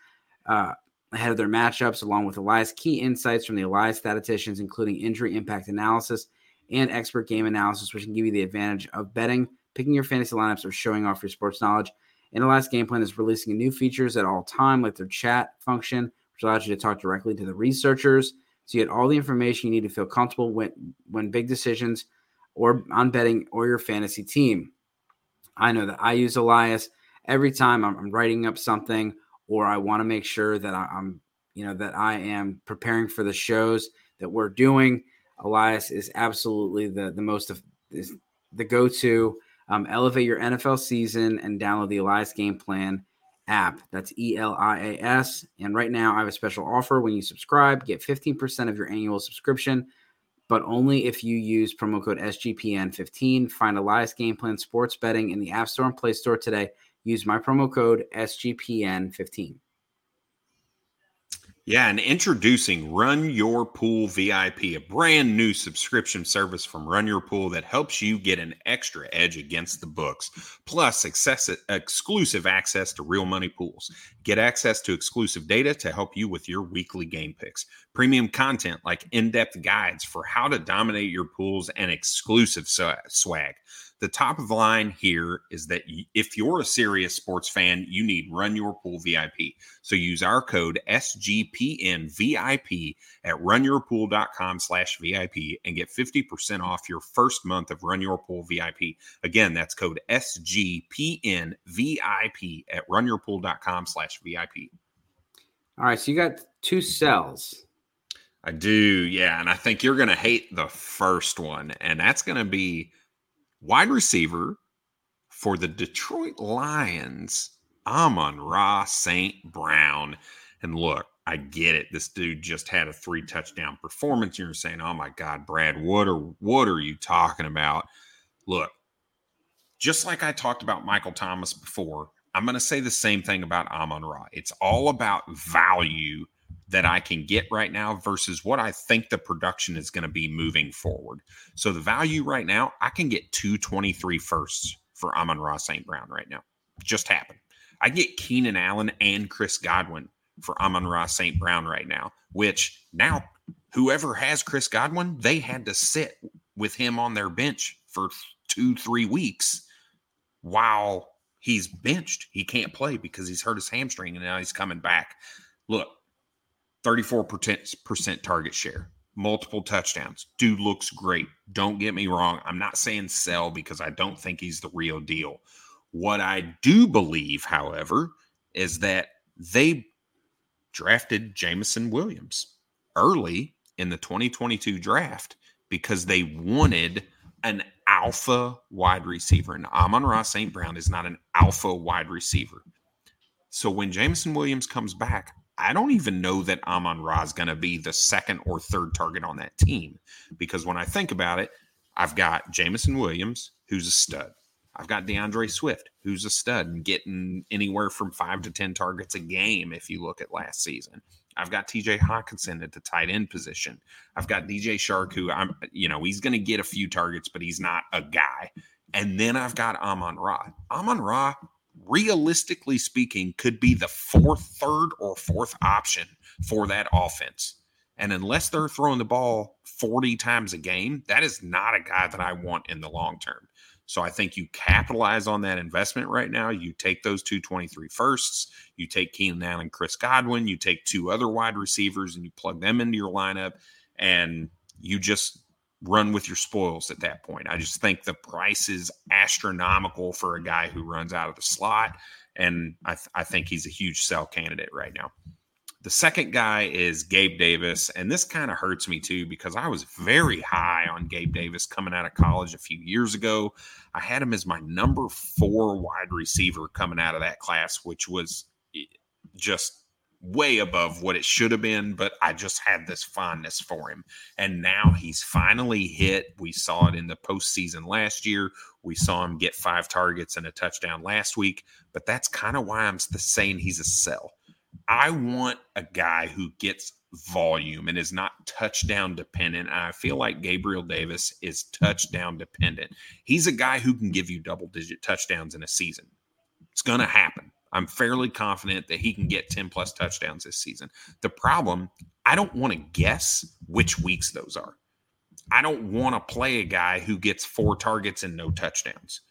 uh, ahead of their matchups, along with Elias key insights from the Elias statisticians, including injury impact analysis and expert game analysis, which can give you the advantage of betting, picking your fantasy lineups, or showing off your sports knowledge. And Elias Game Plan is releasing new features at all time, like their chat function, which allows you to talk directly to the researchers so you get all the information you need to feel comfortable when when big decisions or on betting or your fantasy team. I know that I use Elias every time I'm, I'm writing up something or I want to make sure that I, am you know that I am preparing for the shows that we're doing. Elias is absolutely the the most of is the go to. Um, elevate your NFL season and download the Elias game plan app. That's E L I A S. And right now, I have a special offer. When you subscribe, get 15% of your annual subscription, but only if you use promo code SGPN15. Find Elias Game Plan Sports Betting in the App Store and Play Store today. Use my promo code SGPN15. Yeah, and introducing Run Your Pool VIP, a brand new subscription service from Run Your Pool that helps you get an extra edge against the books, plus exclusive access to real money pools. Get access to exclusive data to help you with your weekly game picks, premium content like in depth guides for how to dominate your pools, and exclusive swag. The top of the line here is that if you're a serious sports fan, you need Run Your Pool VIP. So use our code SGPNVIP at runyourpool.com slash VIP and get 50% off your first month of Run Your Pool VIP. Again, that's code SGPNVIP at runyourpool.com slash VIP. All right, so you got two cells. I do, yeah. And I think you're going to hate the first one, and that's going to be wide receiver for the Detroit Lions, Amon-Ra St. Brown. And look, I get it. This dude just had a three touchdown performance. You're saying, "Oh my God, Brad, what are what are you talking about?" Look, just like I talked about Michael Thomas before, I'm going to say the same thing about Amon Ra. It's all about value that I can get right now versus what I think the production is going to be moving forward. So the value right now, I can get 223 firsts for Amon Ra St. Brown right now. Just happened. I get Keenan Allen and Chris Godwin for Amon Ra St. Brown right now, which now whoever has Chris Godwin, they had to sit with him on their bench for two, three weeks while he's benched. He can't play because he's hurt his hamstring and now he's coming back. Look, 34% target share, multiple touchdowns. Dude looks great. Don't get me wrong. I'm not saying sell because I don't think he's the real deal. What I do believe, however, is that they drafted Jameson Williams early in the 2022 draft because they wanted an alpha wide receiver. And Amon Ra St. Brown is not an alpha wide receiver. So when Jameson Williams comes back, I don't even know that Amon Ra is going to be the second or third target on that team because when I think about it, I've got Jameson Williams, who's a stud. I've got D'Andre Swift, who's a stud and getting anywhere from five to 10 targets a game if you look at last season. I've got TJ Hockenson at the tight end position. I've got DJ Chark, who I'm, you know, he's going to get a few targets, but he's not a guy. And then I've got Amon Ra. Amon Ra realistically speaking, could be the fourth, third, or fourth option for that offense. And unless they're throwing the ball 40 times a game, that is not a guy that I want in the long term. So I think you capitalize on that investment right now. You take those two 23 firsts, you take Keenan Allen, Chris Godwin, you take two other wide receivers, and you plug them into your lineup, and you just run with your spoils at that point. I just think the price is astronomical for a guy who runs out of the slot. And I, th- I think he's a huge sell candidate right now. The second guy is Gabe Davis. And this kind of hurts me too because I was very high on Gabe Davis coming out of college a few years ago. I had him as my number four wide receiver coming out of that class, which was eh, just way above what it should have been, but I just had this fondness for him. And now he's finally hit. We saw it in the postseason last year. We saw him get five targets and a touchdown last week, but that's kind of why I'm saying he's a sell. I want a guy who gets volume and is not touchdown dependent. And I feel like Gabriel Davis is touchdown dependent. He's a guy who can give you double digit touchdowns in a season. It's going to happen. I'm fairly confident that he can get 10 plus touchdowns this season. The problem, I don't want to guess which weeks those are. I don't want to play a guy who gets four targets and no touchdowns.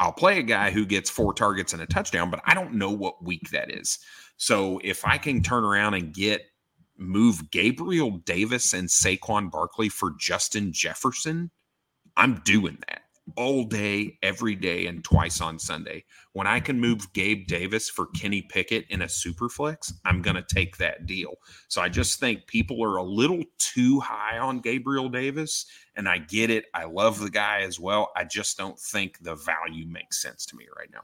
I'll play a guy who gets four targets and a touchdown, but I don't know what week that is. So if I can turn around and get move Gabriel Davis and Saquon Barkley for Justin Jefferson, I'm doing that all day, every day, and twice on Sunday. When I can move Gabe Davis for Kenny Pickett in a super flex, I'm going to take that deal. So I just think people are a little too high on Gabriel Davis, and I get it. I love the guy as well. I just don't think the value makes sense to me right now.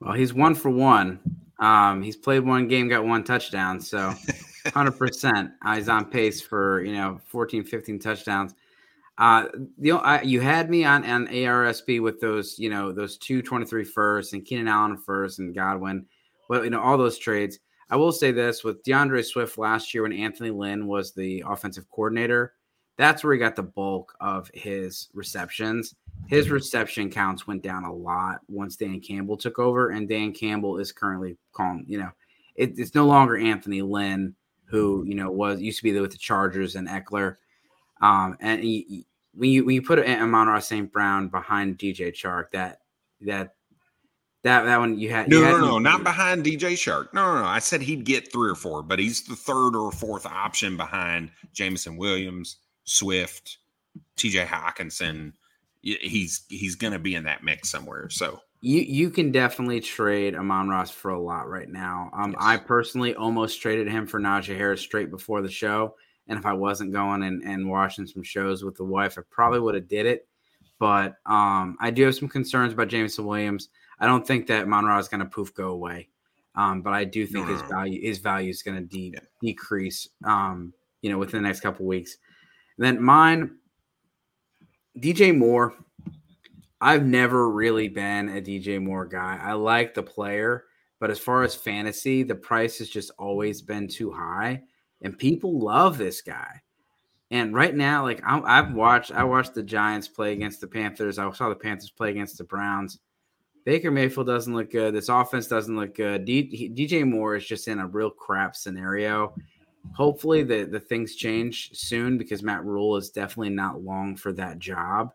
Well, he's one for one. Um, he's played one game, got one touchdown. So 100%. Uh, he's on pace for, you know, 14, 15 touchdowns. Uh, you know, I, you had me on on ARSB with those, you know, those two 23 first and Keenan Allen first and Godwin. Well, you know, all those trades. I will say this with D'Andre Swift last year when Anthony Lynn was the offensive coordinator, that's where he got the bulk of his receptions. His reception counts went down a lot once Dan Campbell took over, and Dan Campbell is currently calling. You know, it, it's no longer Anthony Lynn who you know was used to be there with the Chargers and Ekeler. Um, and he, when you when you put Amon Ra St. Brown behind DJ Chark, that that that that one you had no you had no no not behind DJ Chark. No no no. I said he'd get three or four, but he's the third or fourth option behind Jameson Williams, Swift, T.J. Hockenson. He's he's going to be in that mix somewhere. So you you can definitely trade Amon Ra for a lot right now. Um, yes. I personally almost traded him for Najee Harris straight before the show. And if I wasn't going and, and watching some shows with the wife, I probably would have did it. But um, I do have some concerns about Jameson Williams. I don't think that Monroe is going to poof go away. Um, but I do think no, his value his value is going to de- yeah. decrease. Um, you know, within the next couple weeks. And then mine, DJ Moore. I've never really been a DJ Moore guy. I like the player, but as far as fantasy, the price has just always been too high, and people love this guy. And right now, like i have watched, I watched the Giants play against the Panthers. I saw the Panthers play against the Browns. Baker Mayfield doesn't look good. This offense doesn't look good. D, DJ Moore is just in a real crap scenario. Hopefully, the the things change soon because Matt Rhule is definitely not long for that job.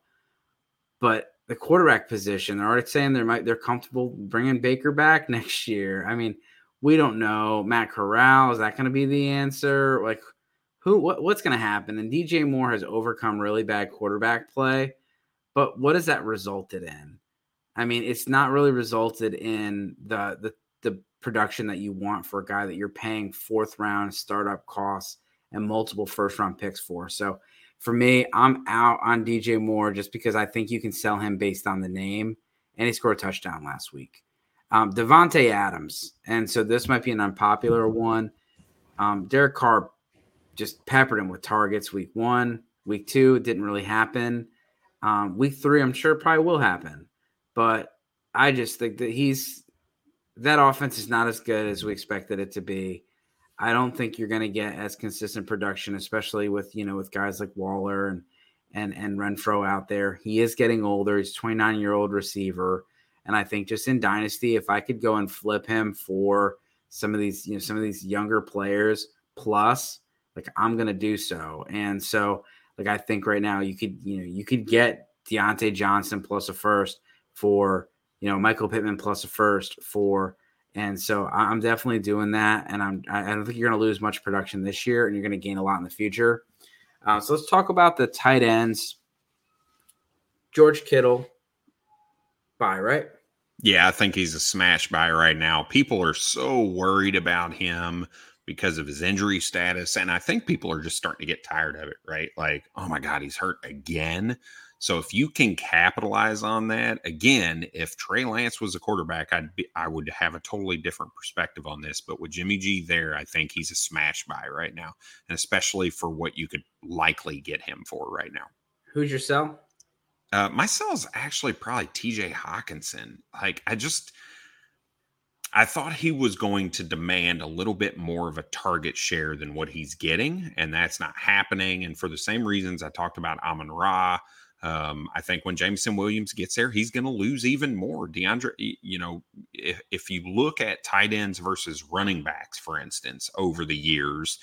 But the quarterback position, they're already saying they might they're comfortable bringing Baker back next year. I mean, we don't know. Matt Corral is that going to be the answer? Like, who? What, what's going to happen? And DJ Moore has overcome really bad quarterback play, but what has that resulted in? I mean, it's not really resulted in the the the production that you want for a guy that you're paying fourth round startup costs and multiple first round picks for. So for me, I'm out on DJ Moore just because I think you can sell him based on the name, and he scored a touchdown last week. Um, Davante Adams, and so this might be an unpopular one. Um, Derek Carr just peppered him with targets week one, week two, it didn't really happen. Um, week three, I'm sure probably will happen. But I just think that he's that offense is not as good as we expected it to be. I don't think you're going to get as consistent production, especially with you know with guys like Waller and and and Renfrow out there. He is getting older. He's 29 year old receiver, and I think just in dynasty, if I could go and flip him for some of these you know some of these younger players plus, like I'm to do so. And so like I think right now you could you know you could get Diontae Johnson plus a first for you know Michael Pittman plus a first for, and so I'm definitely doing that. And I'm I don't think you're going to lose much production this year, and you're going to gain a lot in the future. Uh, so let's talk about the tight ends. George Kittle, bye right. Yeah, I think he's a smash buy right now. People are so worried about him because of his injury status. And I think people are just starting to get tired of it, right? Like, oh my God, he's hurt again. So if you can capitalize on that, again, if Trey Lance was a quarterback, I'd be, I would have a totally different perspective on this. But with Jimmy G there, I think he's a smash buy right now, and especially for what you could likely get him for right now. Who's your sell? Uh, my sell is actually probably T.J. Hockenson. Like I just. I thought he was going to demand a little bit more of a target share than what he's getting, and that's not happening. And for the same reasons I talked about Amon Ra, um, I think when Jameson Williams gets there, he's going to lose even more. D'Andre, you know, if, if you look at tight ends versus running backs, for instance, over the years,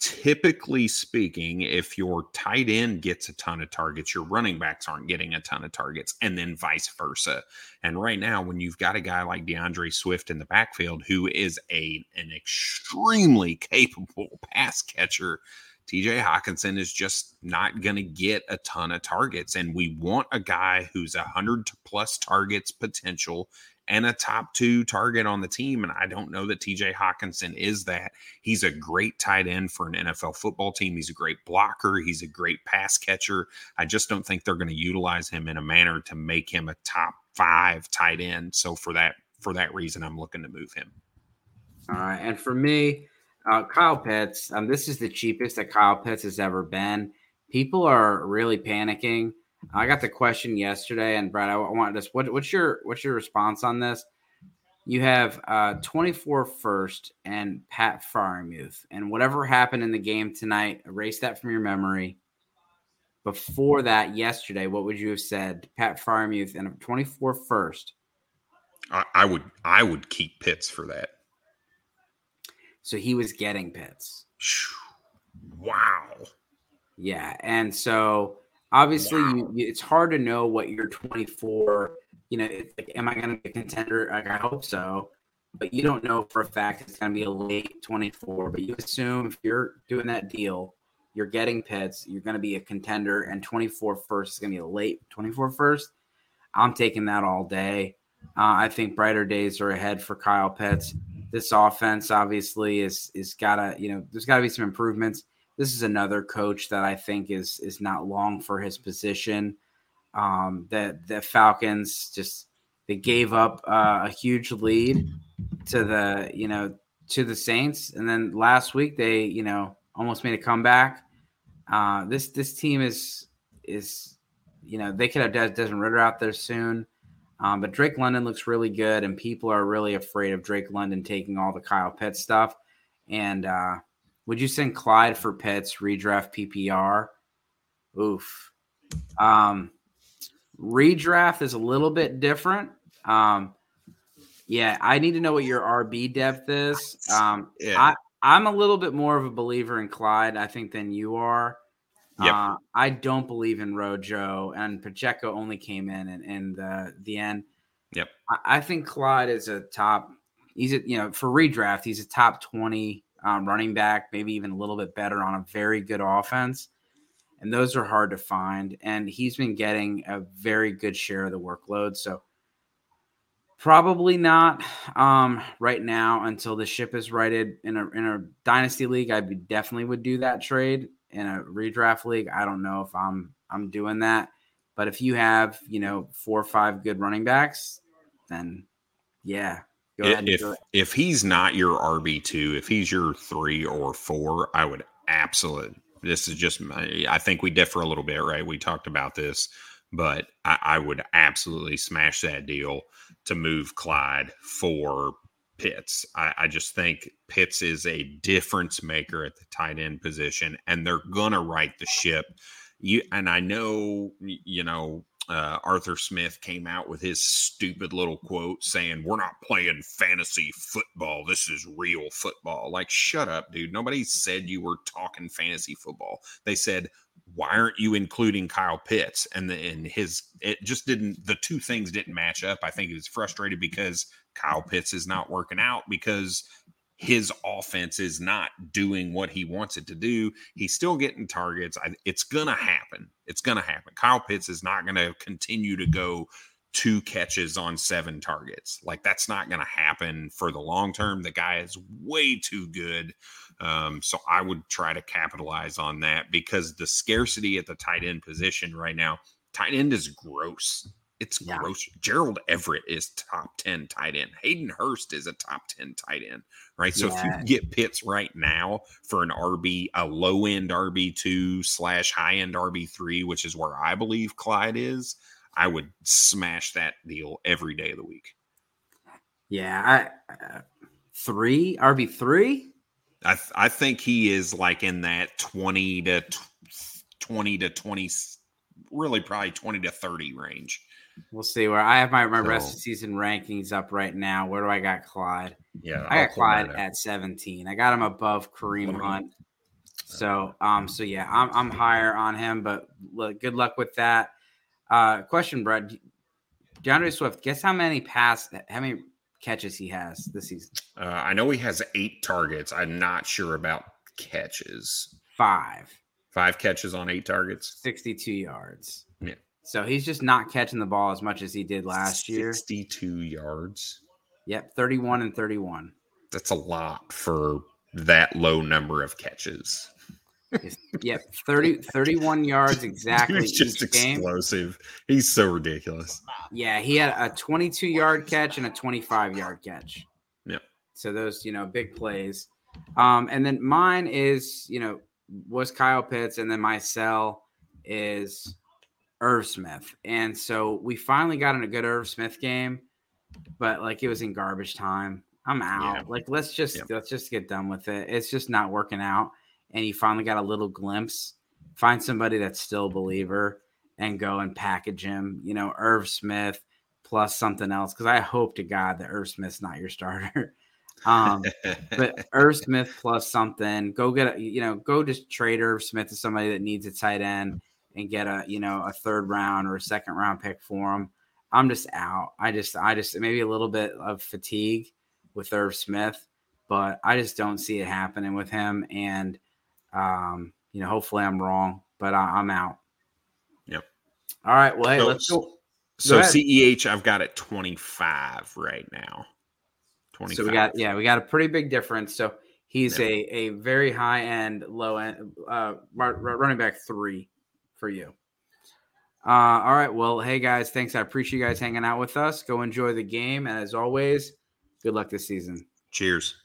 typically speaking, if your tight end gets a ton of targets, your running backs aren't getting a ton of targets, and then vice versa. And right now, when you've got a guy like D'Andre Swift in the backfield who is a an extremely capable pass catcher, TJ Hockenson is just not going to get a ton of targets. And we want a guy who's a 100 plus targets potential and a top two target on the team. And I don't know that TJ Hockenson is that. He's a great tight end for an NFL football team. He's a great blocker. He's a great pass catcher. I just don't think they're going to utilize him in a manner to make him a top five tight end. So for that, for that reason, I'm looking to move him. All right. And for me, uh, Kyle Pitts. Um, this is the cheapest that Kyle Pitts has ever been. People are really panicking. I got the question yesterday, and Brad, I want this. What, what's your what's your response on this? You have uh, 24 first and Pat Freiermuth, and whatever happened in the game tonight, erase that from your memory. Before that, yesterday, what would you have said? Pat Freiermuth and a 24 first. I, I would I would keep Pitts for that. So he was getting Pitts. Wow. Yeah. And so obviously wow. you, it's hard to know what your 24, you know, like, am I going to be a contender? Like, I hope so. But you don't know for a fact it's going to be a late 24. But you assume if you're doing that deal, you're getting Pitts, you're going to be a contender, and 24 first is going to be a late 24 first. I'm taking that all day. Uh, I think brighter days are ahead for Kyle Pitts this offense obviously is is gotta you know there's got to be some improvements. This is another coach that I think is is not long for his position. Um, the the Falcons just they gave up uh, a huge lead to the you know to the Saints, and then last week they you know almost made a comeback. Uh, this this team is is you know, they could have Des- Desmond Ridder out there soon. Um, but Drake London looks really good, and people are really afraid of Drake London taking all the Kyle Pitts stuff. And uh, would you send Clyde for Pitts redraft PPR? Oof. Um, redraft is a little bit different. Um, yeah, I need to know what your RB depth is. Um, yeah. I, I'm a little bit more of a believer in Clyde, I think, than you are. Yep. Uh, I don't believe in Rojo, and Pacheco only came in in, in the the end. Yep. I, I, think Clyde is a top. He's a you know for redraft, he's a top twenty um, running back, maybe even a little bit better on a very good offense, and those are hard to find. And he's been getting a very good share of the workload, so Probably not um, right now until the ship is righted in a in a dynasty league. I definitely would do that trade in a redraft league. I don't know if I'm I'm doing that, but if you have you know four or five good running backs, then yeah, if if he's not your RB two, if he's your three or four, I would absolutely. This is just I think we differ a little bit, right? We talked about this, but I, I would absolutely smash that deal to move Clyde for Pitts. I, I, just think Pitts is a difference maker at the tight end position, and they're gonna right the ship. You and I know, you know, uh, Arthur Smith came out with his stupid little quote saying, "We're not playing fantasy football. This is real football." Like, shut up, dude. Nobody said you were talking fantasy football. They said why aren't you including Kyle Pitts? And the, and his it just didn't the two things didn't match up. I think he was frustrated because Kyle Pitts is not working out because his offense is not doing what he wants it to do. He's still getting targets. I, it's gonna happen. It's gonna happen. Kyle Pitts is not gonna continue to go two catches on seven targets. Like that's not going to happen for the long term. The guy is way too good. Um, so I would try to capitalize on that because the scarcity at the tight end position right now, tight end is gross. It's yeah. gross. Gerald Everett is top 10 tight end. Hayden Hurst is a top 10 tight end, right? So yeah. if you get Pitts right now for an RB, a low end RB2 slash high end RB3, which is where I believe Clyde is, I would smash that deal every day of the week. Yeah, I uh, three RB three. I th- I think he is like in that twenty to t- twenty to twenty, really probably twenty to thirty range. We'll see where I have my, my so, rest of season rankings up right now. Where do I got Clyde? Yeah, I got Clyde at 17. I got him above Kareem Hunt. So um so yeah, I'm I'm higher on him, but look, good luck with that. Uh, question, Brett. D'Andre Swift, guess how many pass, how many catches he has this season? Uh, I know he has eight targets. I'm not sure about catches. Five. Five catches on eight targets. 62 yards. Yeah. So he's just not catching the ball as much as he did last 62 year. 62 yards. Yep. 31 and 31. That's a lot for that low number of catches yep, 30, 31 yards exactly. He's just explosive. Game. He's so ridiculous. Yeah, he had a 22 yard catch and a 25 yard catch. Yep. So those, you know, big plays. Um, and then mine is, you know, was Kyle Pitts, and then my sell is Irv Smith. And so we finally got in a good Irv Smith game, but like it was in garbage time. I'm out. Yeah. Like let's just let's just get done with it. It's just not working out and you finally got a little glimpse, find somebody that's still a believer and go and package him, you know, Irv Smith plus something else. Cause I hope to God that Irv Smith's not your starter. um, but Irv Smith plus something, go get a, you know, go just trade Irv Smith to somebody that needs a tight end and get a, you know, a third round or a second round pick for him. I'm just out. I just, I just maybe a little bit of fatigue with Irv Smith, but I just don't see it happening with him. And um, you know, hopefully I'm wrong, but I, am out. Yep. All right. Well, hey, so, let's go. So CEH, I've got at 25 right now. 25. So we got yeah, we got a pretty big difference. So he's a a very high end, low end uh, running back three for you. Uh, all right. Well, hey guys, thanks. I appreciate you guys hanging out with us. Go enjoy the game, and as always, good luck this season. Cheers.